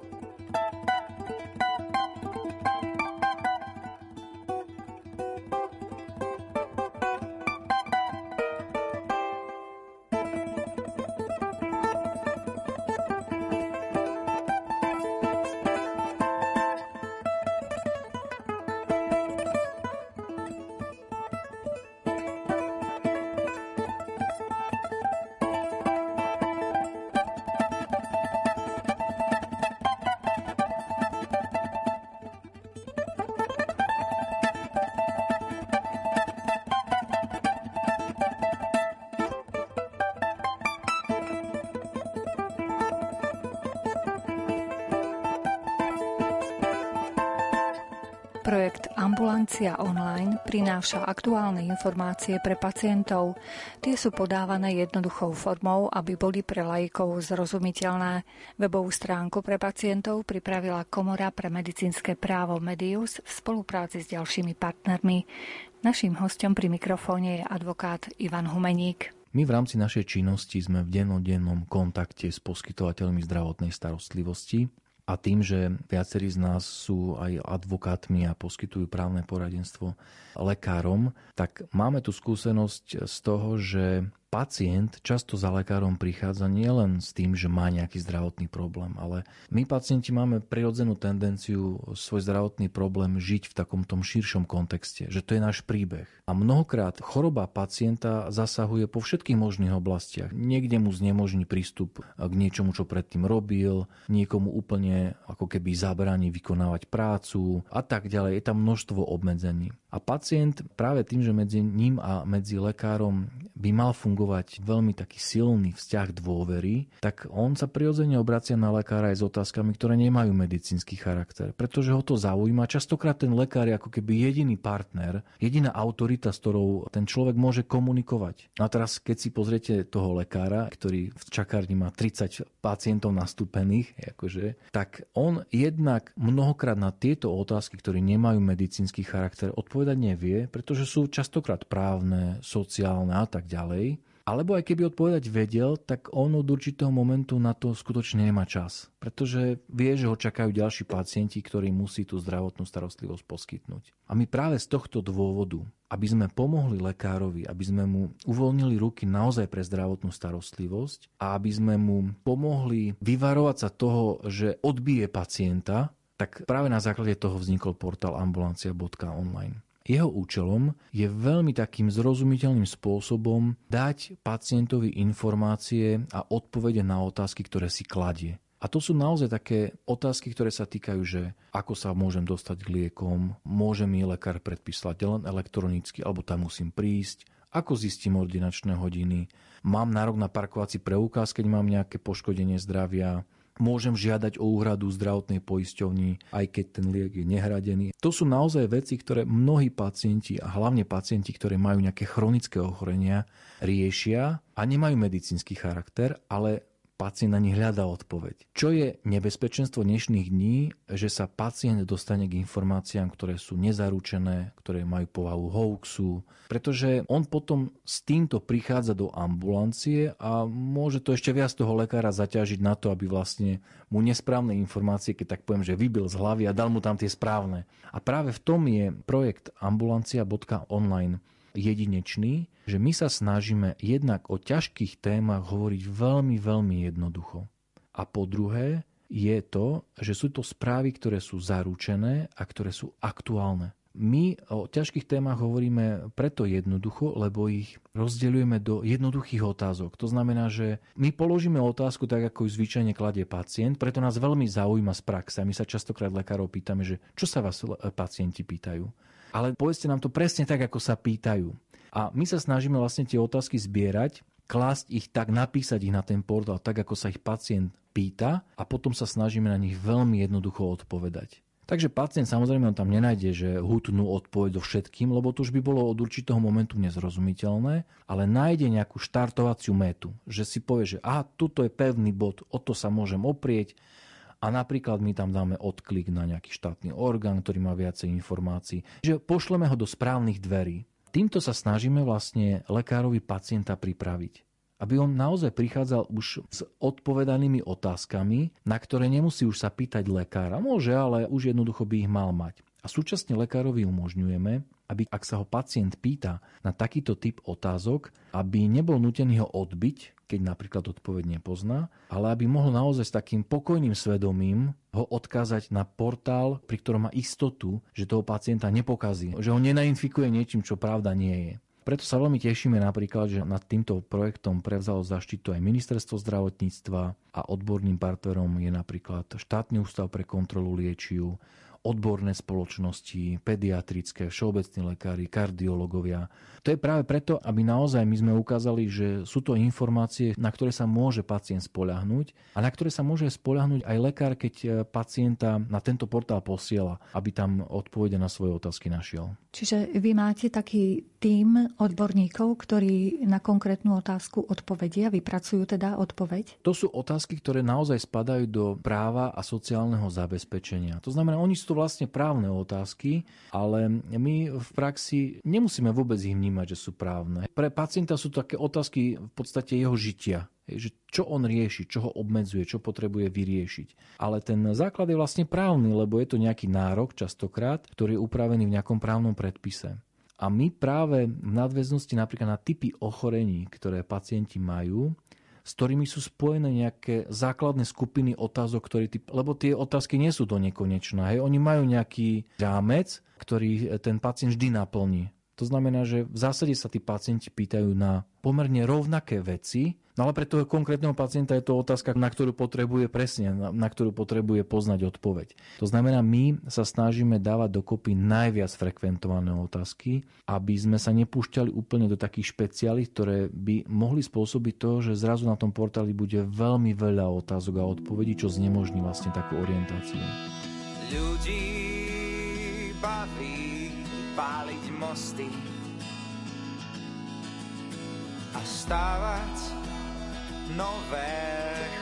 Prináša aktuálne informácie pre pacientov. Tie sú podávané jednoduchou formou, aby boli pre laikov zrozumiteľné. Webovú stránku pre pacientov pripravila Komora pre medicínske právo Medius v spolupráci s ďalšími partnermi. Naším hostom pri mikrofóne je advokát Ivan Humeník. My v rámci našej činnosti sme v dennodennom kontakte s poskytovateľmi zdravotnej starostlivosti a tým, že viacerí z nás sú aj advokátmi a poskytujú právne poradenstvo lekárom, tak máme tu skúsenosť z toho, že pacient často za lekárom prichádza nielen s tým, že má nejaký zdravotný problém, ale my pacienti máme prirodzenú tendenciu svoj zdravotný problém žiť v takom tom širšom kontexte, že to je náš príbeh. A mnohokrát choroba pacienta zasahuje po všetkých možných oblastiach. Niekde mu znemožní prístup k niečomu, čo predtým robil, niekomu úplne ako keby zabráni vykonávať prácu a tak ďalej. Je tam množstvo obmedzení. A pacient práve tým, že medzi ním a medzi lekárom by mal fungovať veľmi taký silný vzťah dôvery, tak on sa prirodzene obracia na lekára aj s otázkami, ktoré nemajú medicínsky charakter, pretože ho to zaujíma. Častokrát ten lekár je ako keby jediný partner, jediná autorita, s ktorou ten človek môže komunikovať. A teraz, keď si pozriete toho lekára, ktorý v čakárni má 30 pacientov nastúpených, akože, tak on jednak mnohokrát na tieto otázky, ktoré nemajú medicínsky charakter, odpovedať nevie, pretože sú častokrát právne, sociálne a tak ďalej. Alebo aj keby odpovedať vedel, tak on od určitého momentu na to skutočne nemá čas. Pretože vie, že ho čakajú ďalší pacienti, ktorí musí tú zdravotnú starostlivosť poskytnúť. A my práve z tohto dôvodu, aby sme pomohli lekárovi, aby sme mu uvoľnili ruky naozaj pre zdravotnú starostlivosť a aby sme mu pomohli vyvarovať sa toho, že odbije pacienta, tak práve na základe toho vznikol portál ambulancia.online. Jeho účelom je veľmi takým zrozumiteľným spôsobom dať pacientovi informácie a odpovede na otázky, ktoré si kladie. A to sú naozaj také otázky, ktoré sa týkajú, že ako sa môžem dostať k liekom, môže mi lekár predpísať len elektronicky, alebo tam musím prísť, ako zistím ordinačné hodiny, mám nárok na parkovací preukaz, keď mám nejaké poškodenie zdravia, môžem žiadať o úhradu zdravotnej poisťovni, aj keď ten liek je nehradený. To sú naozaj veci, ktoré mnohí pacienti a hlavne pacienti, ktorí majú nejaké chronické ochorenia, riešia a nemajú medicínsky charakter, ale pacient na hľadá odpoveď. Čo je nebezpečenstvo dnešných dní, že sa pacient dostane k informáciám, ktoré sú nezaručené, ktoré majú povahu hoaxu, pretože on potom s týmto prichádza do ambulancie a môže to ešte viac toho lekára zaťažiť na to, aby vlastne mu nesprávne informácie, keď tak poviem, že vybil z hlavy a dal mu tam tie správne. A práve v tom je projekt ambulancia.online jedinečný, že my sa snažíme jednak o ťažkých témach hovoriť veľmi, veľmi jednoducho. A po druhé je to, že sú to správy, ktoré sú zaručené a ktoré sú aktuálne. My o ťažkých témach hovoríme preto jednoducho, lebo ich rozdeľujeme do jednoduchých otázok. To znamená, že my položíme otázku tak, ako ju zvyčajne kladie pacient, preto nás veľmi zaujíma z praxe. My sa častokrát lekárov pýtame, že čo sa vás pacienti pýtajú ale povedzte nám to presne tak, ako sa pýtajú. A my sa snažíme vlastne tie otázky zbierať, klásť ich tak, napísať ich na ten portál tak, ako sa ich pacient pýta a potom sa snažíme na nich veľmi jednoducho odpovedať. Takže pacient samozrejme on tam nenájde, že hutnú odpoveď do všetkým, lebo to už by bolo od určitého momentu nezrozumiteľné, ale nájde nejakú štartovaciu metu, že si povie, že aha, tuto je pevný bod, o to sa môžem oprieť, a napríklad my tam dáme odklik na nejaký štátny orgán, ktorý má viacej informácií, že pošleme ho do správnych dverí. Týmto sa snažíme vlastne lekárovi pacienta pripraviť aby on naozaj prichádzal už s odpovedanými otázkami, na ktoré nemusí už sa pýtať lekára. Môže, ale už jednoducho by ich mal mať. A súčasne lekárovi umožňujeme, aby ak sa ho pacient pýta na takýto typ otázok, aby nebol nutený ho odbiť, keď napríklad odpoveď nepozná, ale aby mohol naozaj s takým pokojným svedomím ho odkázať na portál, pri ktorom má istotu, že toho pacienta nepokazí, že ho nenainfikuje niečím, čo pravda nie je. Preto sa veľmi tešíme napríklad, že nad týmto projektom prevzalo zaštitu aj Ministerstvo zdravotníctva a odborným partnerom je napríklad štátny ústav pre kontrolu liečiv, odborné spoločnosti, pediatrické, všeobecní lekári, kardiológovia. To je práve preto, aby naozaj my sme ukázali, že sú to informácie, na ktoré sa môže pacient spoľahnúť a na ktoré sa môže spoľahnúť aj lekár, keď e, pacienta na tento portál posiela, aby tam odpovede na svoje otázky našiel. Čiže vy máte taký tým odborníkov, ktorí na konkrétnu otázku odpovedia, vypracujú teda odpoveď? To sú otázky, ktoré naozaj spadajú do práva a sociálneho zabezpečenia. To znamená, oni sú to vlastne právne otázky, ale my v praxi nemusíme vôbec ich vnímať, že sú právne. Pre pacienta sú také otázky v podstate jeho žitia. Že čo on rieši, čo ho obmedzuje, čo potrebuje vyriešiť. Ale ten základ je vlastne právny, lebo je to nejaký nárok častokrát, ktorý je upravený v nejakom právnom predpise. A my práve v nadväznosti napríklad na typy ochorení, ktoré pacienti majú, s ktorými sú spojené nejaké základné skupiny otázok, ktoré typ, lebo tie otázky nie sú do nekonečná. Hej. Oni majú nejaký rámec, ktorý ten pacient vždy naplní. To znamená, že v zásade sa tí pacienti pýtajú na pomerne rovnaké veci, no ale pre toho konkrétneho pacienta je to otázka, na ktorú potrebuje presne, na, na ktorú potrebuje poznať odpoveď. To znamená, my sa snažíme dávať dokopy najviac frekventované otázky, aby sme sa nepúšťali úplne do takých špeciálnych, ktoré by mohli spôsobiť to, že zrazu na tom portáli bude veľmi veľa otázok a odpovedí, čo znemožní vlastne takú orientáciu. Ľudí baví mosty a stávať nové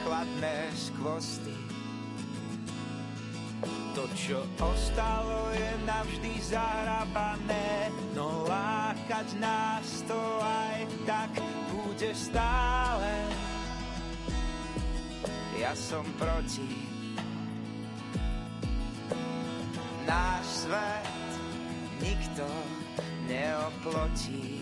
chladné skvosty. To, čo ostalo, je navždy zahrabané, no lákať nás to aj tak bude stále. Ja som proti. Náš svet nikto neoplotí.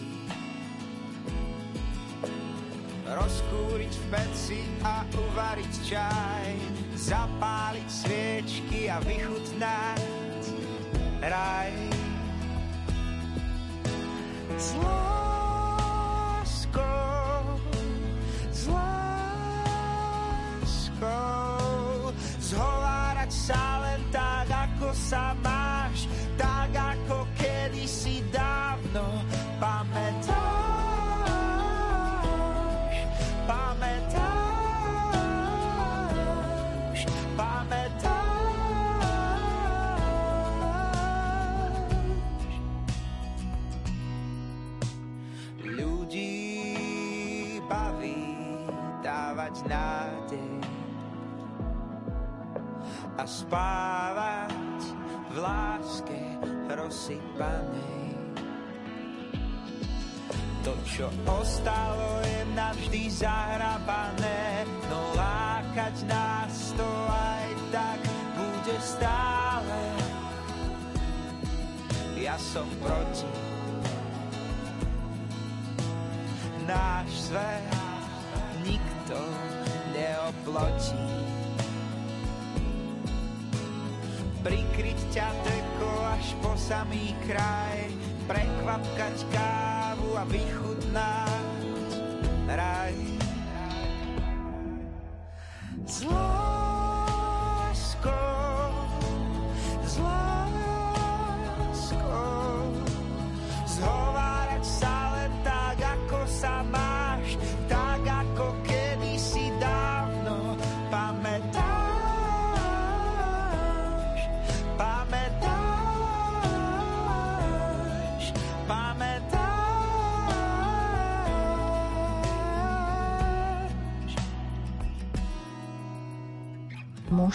Rozkúriť v peci a uvariť čaj, zapáliť sviečky a vychutnať raj. S spávať v láske rozsypanej. To, čo ostalo, je navždy zahrabané, no lákať nás to aj tak bude stále. Ja som proti. Náš svet nikto neoplotí. Prikryť ťa teko až po samý kraj, prekvapkať kávu a vychutnať raj. S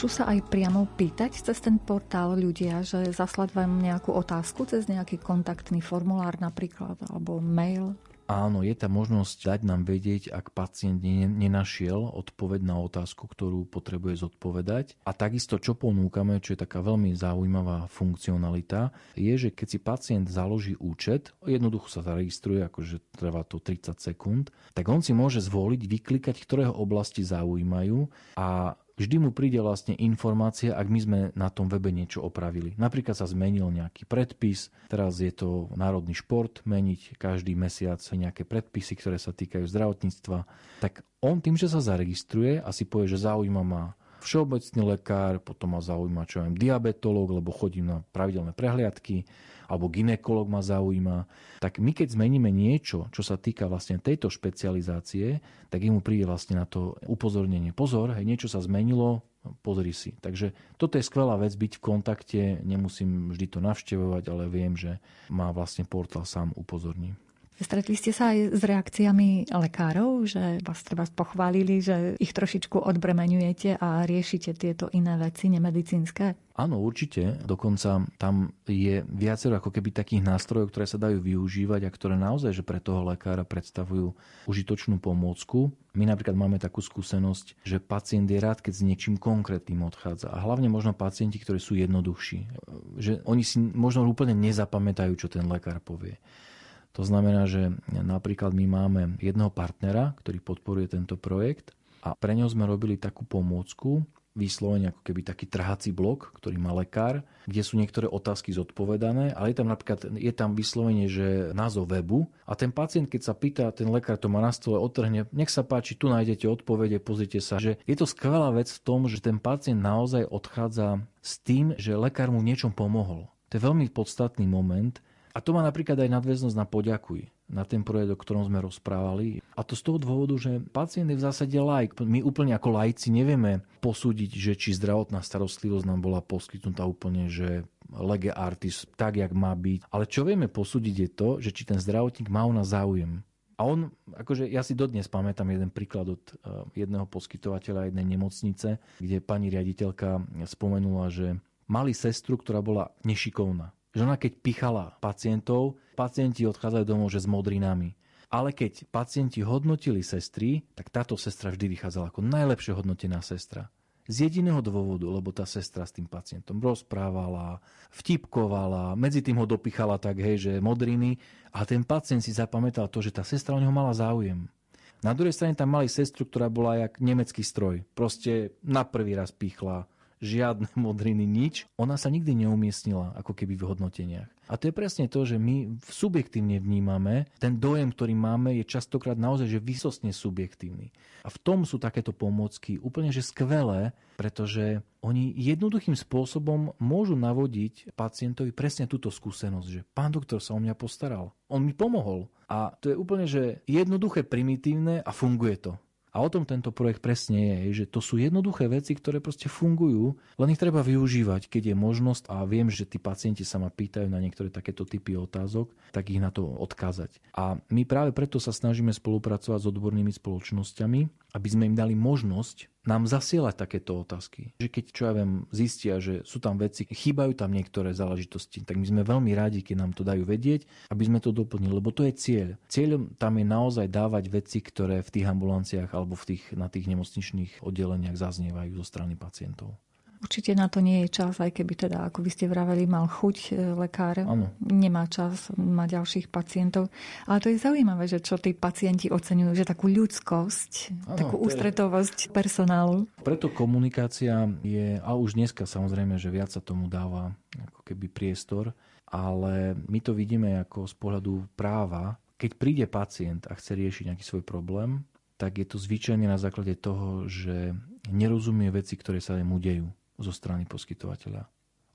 Môžu sa aj priamo pýtať cez ten portál ľudia, že zaslať vám nejakú otázku cez nejaký kontaktný formulár napríklad, alebo mail? Áno, je tá možnosť dať nám vedieť, ak pacient nenašiel odpoveď na otázku, ktorú potrebuje zodpovedať. A takisto, čo ponúkame, čo je taká veľmi zaujímavá funkcionalita, je, že keď si pacient založí účet, jednoducho sa zaregistruje, akože trvá to 30 sekúnd, tak on si môže zvoliť, vyklikať, ktorého oblasti zaujímajú a vždy mu príde vlastne informácia, ak my sme na tom webe niečo opravili. Napríklad sa zmenil nejaký predpis, teraz je to národný šport, meniť každý mesiac nejaké predpisy, ktoré sa týkajú zdravotníctva, tak on tým, že sa zaregistruje a si povie, že zaujíma ma všeobecný lekár, potom ma zaujíma, čo viem, diabetolog, lebo chodím na pravidelné prehliadky, alebo ginekolog ma zaujíma. Tak my keď zmeníme niečo, čo sa týka vlastne tejto špecializácie, tak mu príde vlastne na to upozornenie. Pozor, hej, niečo sa zmenilo, pozri si. Takže toto je skvelá vec byť v kontakte, nemusím vždy to navštevovať, ale viem, že má vlastne portál sám upozorní. Stretli ste sa aj s reakciami lekárov, že vás treba pochválili, že ich trošičku odbremenujete a riešite tieto iné veci nemedicínske? Áno, určite. Dokonca tam je viacero ako keby takých nástrojov, ktoré sa dajú využívať a ktoré naozaj že pre toho lekára predstavujú užitočnú pomôcku. My napríklad máme takú skúsenosť, že pacient je rád, keď s niečím konkrétnym odchádza. A hlavne možno pacienti, ktorí sú jednoduchší. Že oni si možno úplne nezapamätajú, čo ten lekár povie. To znamená, že napríklad my máme jedného partnera, ktorý podporuje tento projekt a pre ňo sme robili takú pomôcku, vyslovene ako keby taký trhací blok, ktorý má lekár, kde sú niektoré otázky zodpovedané, ale je tam napríklad je tam vyslovene, že názov webu a ten pacient, keď sa pýta, ten lekár to má na stole, otrhne, nech sa páči, tu nájdete odpovede, pozrite sa, že je to skvelá vec v tom, že ten pacient naozaj odchádza s tým, že lekár mu niečom pomohol. To je veľmi podstatný moment, a to má napríklad aj nadväznosť na poďakuj na ten projekt, o ktorom sme rozprávali. A to z toho dôvodu, že pacient je v zásade laik. My úplne ako lajci nevieme posúdiť, že či zdravotná starostlivosť nám bola poskytnutá úplne, že lege artis, tak, jak má byť. Ale čo vieme posúdiť je to, že či ten zdravotník má o nás záujem. A on, akože ja si dodnes pamätám jeden príklad od eh, jedného poskytovateľa jednej nemocnice, kde pani riaditeľka spomenula, že mali sestru, ktorá bola nešikovná že ona keď pichala pacientov, pacienti odchádzajú domov, že s modrinami. Ale keď pacienti hodnotili sestry, tak táto sestra vždy vychádzala ako najlepšie hodnotená sestra. Z jediného dôvodu, lebo tá sestra s tým pacientom rozprávala, vtipkovala, medzi tým ho dopichala tak, hej, že modriny a ten pacient si zapamätal to, že tá sestra o neho mala záujem. Na druhej strane tam mali sestru, ktorá bola jak nemecký stroj. Proste na prvý raz pichla, žiadne modriny, nič, ona sa nikdy neumiestnila ako keby v hodnoteniach. A to je presne to, že my subjektívne vnímame, ten dojem, ktorý máme, je častokrát naozaj že vysostne subjektívny. A v tom sú takéto pomôcky úplne že skvelé, pretože oni jednoduchým spôsobom môžu navodiť pacientovi presne túto skúsenosť, že pán doktor sa o mňa postaral, on mi pomohol. A to je úplne že jednoduché, primitívne a funguje to. A o tom tento projekt presne je, že to sú jednoduché veci, ktoré proste fungujú, len ich treba využívať, keď je možnosť a viem, že tí pacienti sa ma pýtajú na niektoré takéto typy otázok, tak ich na to odkázať. A my práve preto sa snažíme spolupracovať s odbornými spoločnosťami, aby sme im dali možnosť nám zasielať takéto otázky. Že keď, čo ja viem, zistia, že sú tam veci, chýbajú tam niektoré záležitosti, tak my sme veľmi radi, keď nám to dajú vedieť, aby sme to doplnili, lebo to je cieľ. Cieľom tam je naozaj dávať veci, ktoré v tých ambulanciách alebo v tých, na tých nemocničných oddeleniach zaznievajú zo strany pacientov. Určite na to nie je čas, aj keby teda, ako by ste vraveli, mal chuť e, lekár. Ano. Nemá čas, má ďalších pacientov. Ale to je zaujímavé, že čo tí pacienti oceňujú, že takú ľudskosť, ano, takú ústretovosť je... personálu. Preto komunikácia je, a už dneska samozrejme, že viac sa tomu dáva ako keby priestor, ale my to vidíme ako z pohľadu práva. Keď príde pacient a chce riešiť nejaký svoj problém, tak je to zvyčajne na základe toho, že nerozumie veci, ktoré sa mu dejú zo strany poskytovateľa.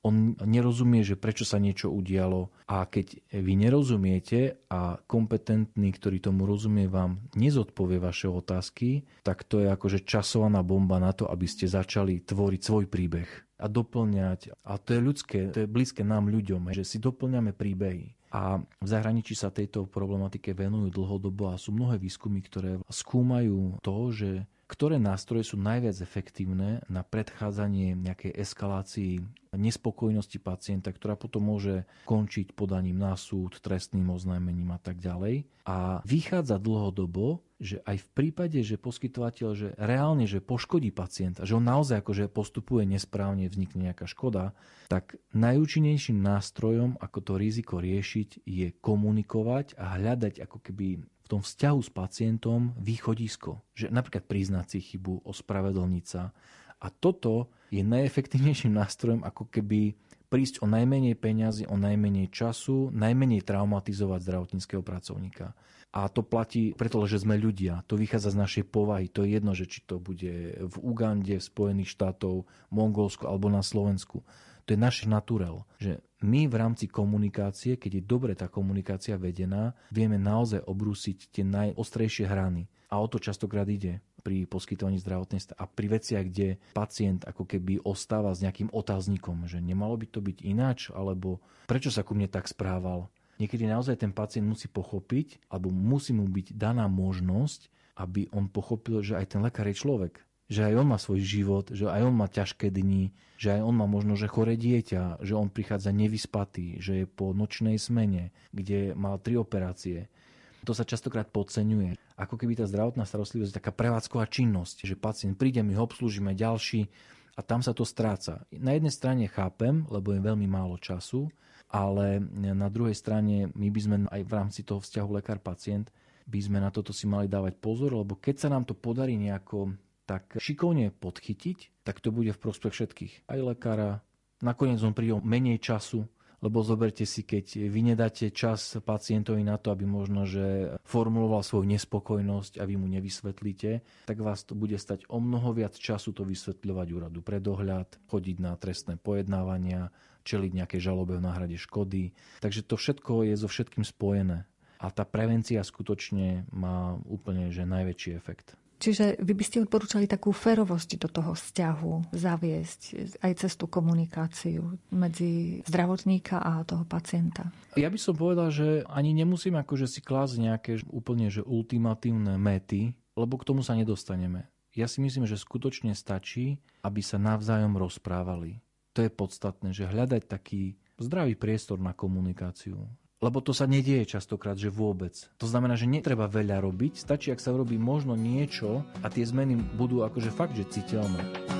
On nerozumie, že prečo sa niečo udialo a keď vy nerozumiete a kompetentný, ktorý tomu rozumie, vám nezodpovie vaše otázky, tak to je akože časovaná bomba na to, aby ste začali tvoriť svoj príbeh a doplňať. A to je ľudské, to je blízke nám ľuďom, že si doplňame príbehy. A v zahraničí sa tejto problematike venujú dlhodobo a sú mnohé výskumy, ktoré skúmajú to, že ktoré nástroje sú najviac efektívne na predchádzanie nejakej eskalácii nespokojnosti pacienta, ktorá potom môže končiť podaním na súd, trestným oznámením a tak ďalej. A vychádza dlhodobo, že aj v prípade, že poskytovateľ že reálne že poškodí pacienta, že on naozaj akože postupuje nesprávne, vznikne nejaká škoda, tak najúčinnejším nástrojom, ako to riziko riešiť, je komunikovať a hľadať ako keby v tom vzťahu s pacientom východisko. Že napríklad priznať si chybu, ospravedlniť sa. A toto je najefektívnejším nástrojom ako keby prísť o najmenej peňazí, o najmenej času, najmenej traumatizovať zdravotníckého pracovníka. A to platí preto, že sme ľudia. To vychádza z našej povahy. To je jedno, že či to bude v Ugande, v Spojených štátov, Mongolsku alebo na Slovensku. To je naše naturel. Že my v rámci komunikácie, keď je dobre tá komunikácia vedená, vieme naozaj obrúsiť tie najostrejšie hrany. A o to častokrát ide pri poskytovaní zdravotnej a pri veciach, kde pacient ako keby ostáva s nejakým otáznikom, že nemalo by to byť ináč, alebo prečo sa ku mne tak správal. Niekedy naozaj ten pacient musí pochopiť, alebo musí mu byť daná možnosť, aby on pochopil, že aj ten lekár je človek. Že aj on má svoj život, že aj on má ťažké dni, že aj on má možno, že chore dieťa, že on prichádza nevyspatý, že je po nočnej smene, kde mal tri operácie to sa častokrát podceňuje. Ako keby tá zdravotná starostlivosť je taká prevádzková činnosť, že pacient príde, my ho obslúžime ďalší a tam sa to stráca. Na jednej strane chápem, lebo je veľmi málo času, ale na druhej strane my by sme aj v rámci toho vzťahu lekár-pacient by sme na toto si mali dávať pozor, lebo keď sa nám to podarí nejako tak šikovne podchytiť, tak to bude v prospech všetkých. Aj lekára, nakoniec on príde menej času, lebo zoberte si, keď vy nedáte čas pacientovi na to, aby možno, že formuloval svoju nespokojnosť a vy mu nevysvetlíte, tak vás to bude stať o mnoho viac času to vysvetľovať úradu pre dohľad, chodiť na trestné pojednávania, čeliť nejaké žalobe v náhrade škody. Takže to všetko je so všetkým spojené. A tá prevencia skutočne má úplne že najväčší efekt. Čiže vy by ste odporúčali takú férovosť do toho vzťahu zaviesť aj cez tú komunikáciu medzi zdravotníka a toho pacienta. Ja by som povedal, že ani nemusím akože si klásť nejaké úplne že ultimatívne mety, lebo k tomu sa nedostaneme. Ja si myslím, že skutočne stačí, aby sa navzájom rozprávali. To je podstatné, že hľadať taký zdravý priestor na komunikáciu. Lebo to sa nedieje častokrát, že vôbec. To znamená, že netreba veľa robiť, stačí, ak sa urobí možno niečo a tie zmeny budú akože fakt, že citeľné.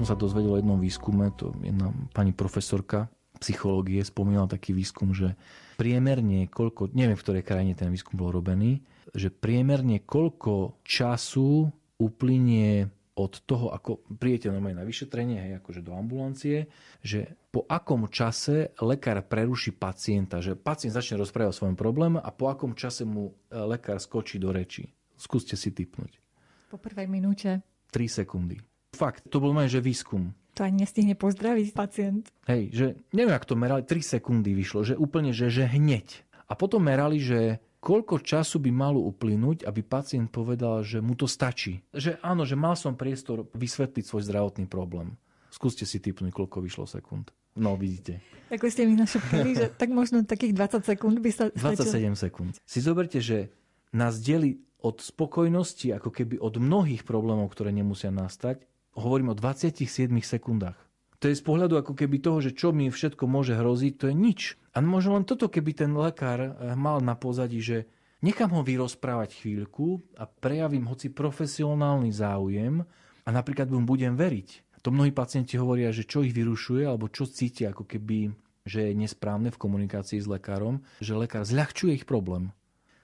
Som sa dozvedel o jednom výskume, to jedna pani profesorka psychológie spomínala taký výskum, že priemerne koľko, neviem v ktorej krajine ten výskum bol robený, že priemerne koľko času uplynie od toho, ako príjete normálne na vyšetrenie, hej, akože do ambulancie, že po akom čase lekár preruší pacienta, že pacient začne rozprávať o svojom probléme a po akom čase mu e, lekár skočí do reči. Skúste si typnúť. Po prvej minúte. 3 sekundy. Fakt, to bol že výskum. To ani nestihne pozdraviť pacient. Hej, že neviem, ak to merali, 3 sekundy vyšlo, že úplne, že, že hneď. A potom merali, že koľko času by malo uplynúť, aby pacient povedal, že mu to stačí. Že áno, že mal som priestor vysvetliť svoj zdravotný problém. Skúste si typnúť, koľko vyšlo sekúnd. No, vidíte. Ako ste mi našepkali, že tak možno takých 20 sekúnd by sa stačilo. 27 sekúnd. Si zoberte, že nás deli od spokojnosti, ako keby od mnohých problémov, ktoré nemusia nastať, hovorím o 27 sekundách. To je z pohľadu ako keby toho, že čo mi všetko môže hroziť, to je nič. A možno len toto, keby ten lekár eh, mal na pozadí, že nechám ho vyrozprávať chvíľku a prejavím hoci profesionálny záujem a napríklad mu budem veriť. To mnohí pacienti hovoria, že čo ich vyrušuje alebo čo cítia ako keby že je nesprávne v komunikácii s lekárom, že lekár zľahčuje ich problém.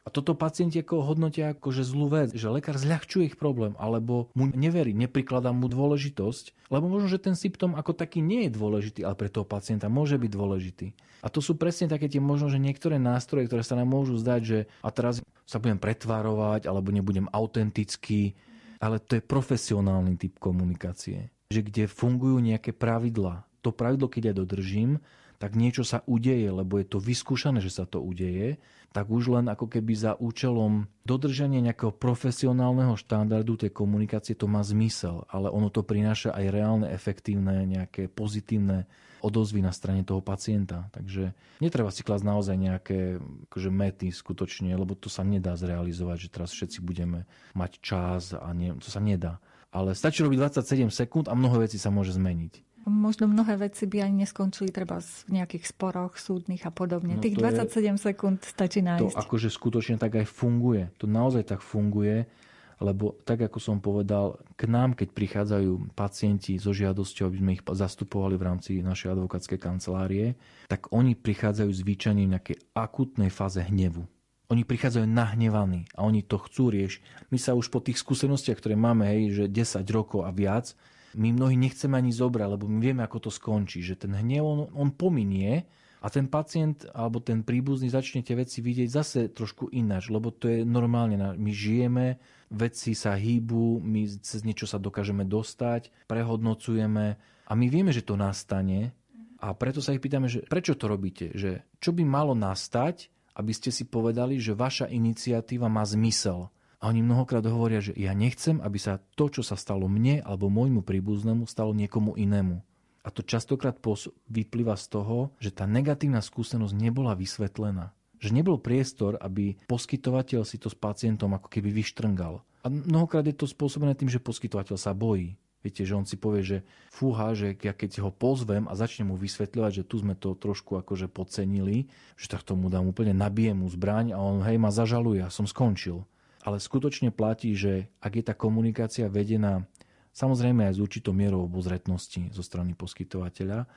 A toto pacienti ako hodnotia ako že zlú vec, že lekár zľahčuje ich problém, alebo mu neverí, neprikladá mu dôležitosť, lebo možno, že ten symptóm ako taký nie je dôležitý, ale pre toho pacienta môže byť dôležitý. A to sú presne také tie možno, že niektoré nástroje, ktoré sa nám môžu zdať, že a teraz sa budem pretvárovať, alebo nebudem autentický, ale to je profesionálny typ komunikácie. Že kde fungujú nejaké pravidlá. To pravidlo, keď ja dodržím, tak niečo sa udeje, lebo je to vyskúšané, že sa to udeje tak už len ako keby za účelom dodržania nejakého profesionálneho štandardu tej komunikácie to má zmysel, ale ono to prináša aj reálne, efektívne, nejaké pozitívne odozvy na strane toho pacienta. Takže netreba si klasť naozaj nejaké akože mety skutočne, lebo to sa nedá zrealizovať, že teraz všetci budeme mať čas a nie, to sa nedá. Ale stačí robiť 27 sekúnd a mnoho vecí sa môže zmeniť možno mnohé veci by ani neskončili treba v nejakých sporoch súdnych a podobne. No, Tých 27 je, sekúnd stačí nájsť. To akože skutočne tak aj funguje. To naozaj tak funguje, lebo tak ako som povedal, k nám, keď prichádzajú pacienti so žiadosťou, aby sme ich zastupovali v rámci našej advokátskej kancelárie, tak oni prichádzajú zvyčajne v nejakej akutnej fáze hnevu. Oni prichádzajú nahnevaní a oni to chcú riešiť. My sa už po tých skúsenostiach, ktoré máme, hej, že 10 rokov a viac, my mnohí nechceme ani zobrať, lebo my vieme, ako to skončí. Že ten hnev, on, on pominie a ten pacient alebo ten príbuzný začne tie veci vidieť zase trošku ináč, lebo to je normálne. My žijeme, veci sa hýbu, my cez niečo sa dokážeme dostať, prehodnocujeme a my vieme, že to nastane a preto sa ich pýtame, že prečo to robíte? Že čo by malo nastať, aby ste si povedali, že vaša iniciatíva má zmysel. Oni mnohokrát hovoria, že ja nechcem, aby sa to, čo sa stalo mne alebo môjmu príbuznému, stalo niekomu inému. A to častokrát vyplýva z toho, že tá negatívna skúsenosť nebola vysvetlená. Že nebol priestor, aby poskytovateľ si to s pacientom ako keby vyštrngal. A mnohokrát je to spôsobené tým, že poskytovateľ sa bojí. Viete, že on si povie, že fúha, že ja keď ho pozvem a začnem mu vysvetľovať, že tu sme to trošku akože podcenili, že tak tomu dám úplne, nabijem mu zbraň a on hej ma zažaluje a som skončil ale skutočne platí, že ak je tá komunikácia vedená samozrejme aj s určitou mierou obozretnosti zo strany poskytovateľa,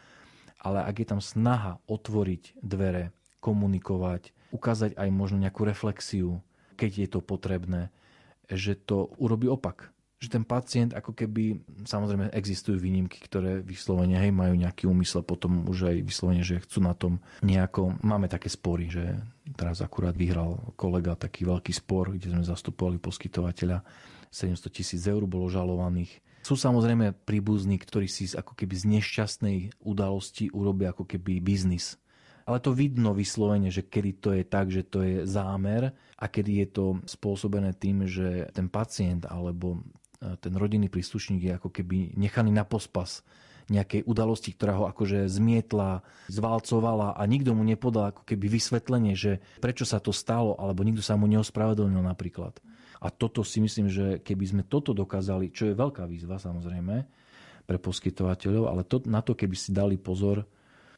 ale ak je tam snaha otvoriť dvere, komunikovať, ukázať aj možno nejakú reflexiu, keď je to potrebné, že to urobí opak. Že ten pacient ako keby, samozrejme existujú výnimky, ktoré vyslovene hej, majú nejaký úmysel, potom už aj vyslovene, že chcú na tom nejako, máme také spory, že teraz akurát vyhral kolega taký veľký spor, kde sme zastupovali poskytovateľa, 700 tisíc eur bolo žalovaných. Sú samozrejme príbuzní, ktorí si ako keby z nešťastnej udalosti urobia ako keby biznis. Ale to vidno vyslovene, že kedy to je tak, že to je zámer a kedy je to spôsobené tým, že ten pacient alebo ten rodinný príslušník je ako keby nechaný na pospas nejakej udalosti, ktorá ho akože zmietla, zvalcovala a nikto mu nepodal ako keby vysvetlenie, že prečo sa to stalo, alebo nikto sa mu neospravedlnil napríklad. A toto si myslím, že keby sme toto dokázali, čo je veľká výzva samozrejme pre poskytovateľov, ale to, na to keby si dali pozor,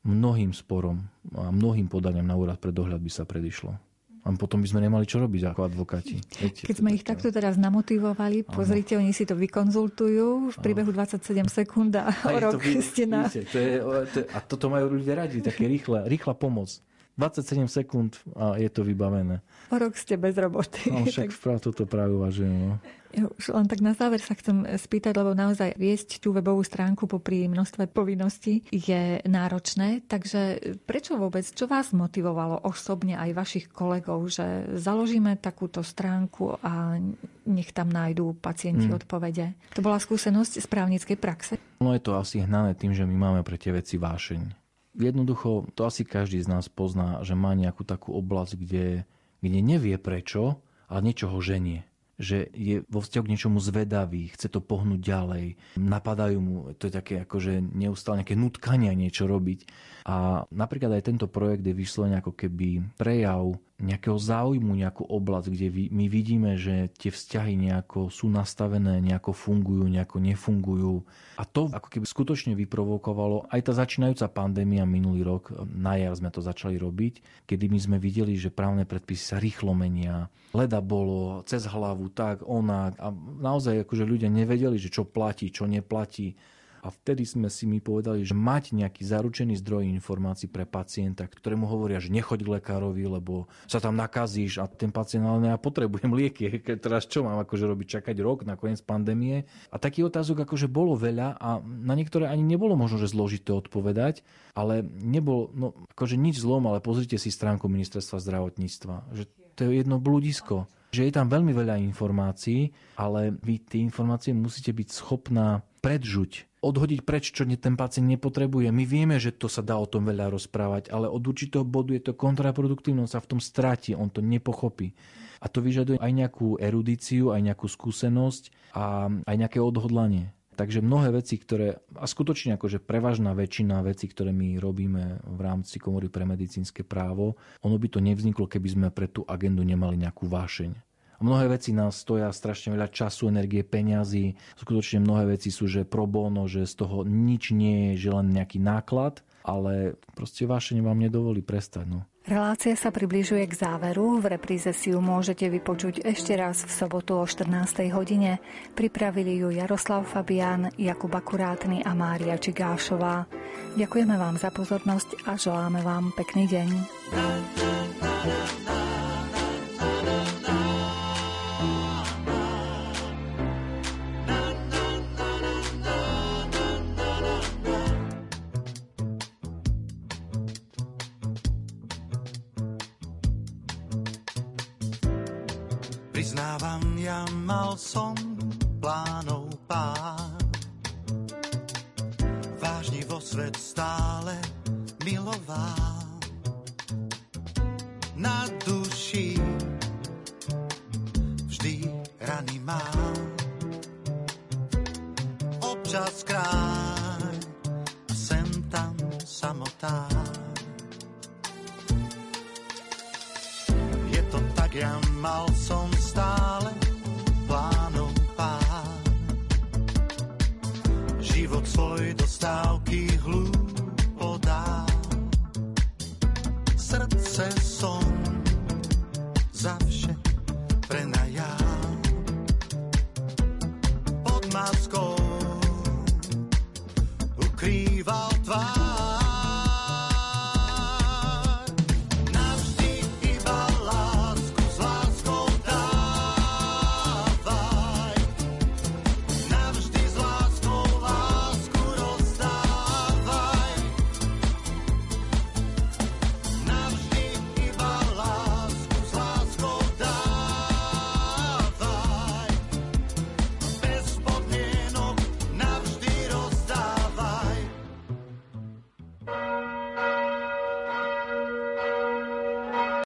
mnohým sporom a mnohým podaniam na úrad pre dohľad by sa predišlo. A potom by sme nemali čo robiť ako advokáti. Viete, Keď sme ich takto teraz namotivovali, pozrite, oni si to vykonzultujú v priebehu 27 sekúnd a o rok to, ste na... Víte, to je, to a toto majú ľudia radi, také rýchle, rýchla pomoc. 27 sekúnd a je to vybavené. O rok ste bez roboty. No však vprav toto práve uvažujem. No. Ja už len tak na záver sa chcem spýtať, lebo naozaj viesť tú webovú stránku popri množstve povinností je náročné, takže prečo vôbec, čo vás motivovalo osobne aj vašich kolegov, že založíme takúto stránku a nech tam nájdú pacienti hmm. odpovede? To bola skúsenosť z právnickej praxe? No je to asi hnané tým, že my máme pre tie veci vášeň. Jednoducho, to asi každý z nás pozná, že má nejakú takú oblasť, kde, kde nevie prečo, ale niečo ho ženie že je vo vzťahu k niečomu zvedavý, chce to pohnúť ďalej, napadajú mu, to je také ako, že neustále nejaké nutkania niečo robiť. A napríklad aj tento projekt je vyslovene ako keby prejav nejakého záujmu, nejakú oblasť, kde my vidíme, že tie vzťahy nejako sú nastavené, nejako fungujú, nejako nefungujú. A to ako keby skutočne vyprovokovalo aj tá začínajúca pandémia minulý rok, na jar sme to začali robiť, kedy my sme videli, že právne predpisy sa rýchlo menia, leda bolo cez hlavu, tak, onak a naozaj akože ľudia nevedeli, že čo platí, čo neplatí. A vtedy sme si my povedali, že mať nejaký zaručený zdroj informácií pre pacienta, ktorému hovoria, že nechoď k lekárovi, lebo sa tam nakazíš a ten pacient, ale ja potrebujem lieky, teraz čo mám akože robiť, čakať rok na koniec pandémie. A takých otázok akože bolo veľa a na niektoré ani nebolo možno, že zložité odpovedať, ale nebolo, no akože nič zlom, ale pozrite si stránku ministerstva zdravotníctva, že to je jedno blúdisko že je tam veľmi veľa informácií, ale vy tie informácie musíte byť schopná predžuť odhodiť preč, čo ten pacient nepotrebuje. My vieme, že to sa dá o tom veľa rozprávať, ale od určitého bodu je to kontraproduktívne, on sa v tom stráti, on to nepochopí. A to vyžaduje aj nejakú erudíciu, aj nejakú skúsenosť a aj nejaké odhodlanie. Takže mnohé veci, ktoré, a skutočne akože prevažná väčšina vecí, ktoré my robíme v rámci komory pre medicínske právo, ono by to nevzniklo, keby sme pre tú agendu nemali nejakú vášeň. Mnohé veci nás stoja strašne veľa času, energie, peňazí. Skutočne mnohé veci sú, že pro bono, že z toho nič nie je, že len nejaký náklad, ale proste vášeň vám nedovolí prestať. No. Relácia sa približuje k záveru. V repríze si ju môžete vypočuť ešte raz v sobotu o 14. hodine. Pripravili ju Jaroslav Fabián, Jakub Akurátny a Mária Čigášová. Ďakujeme vám za pozornosť a želáme vám pekný deň.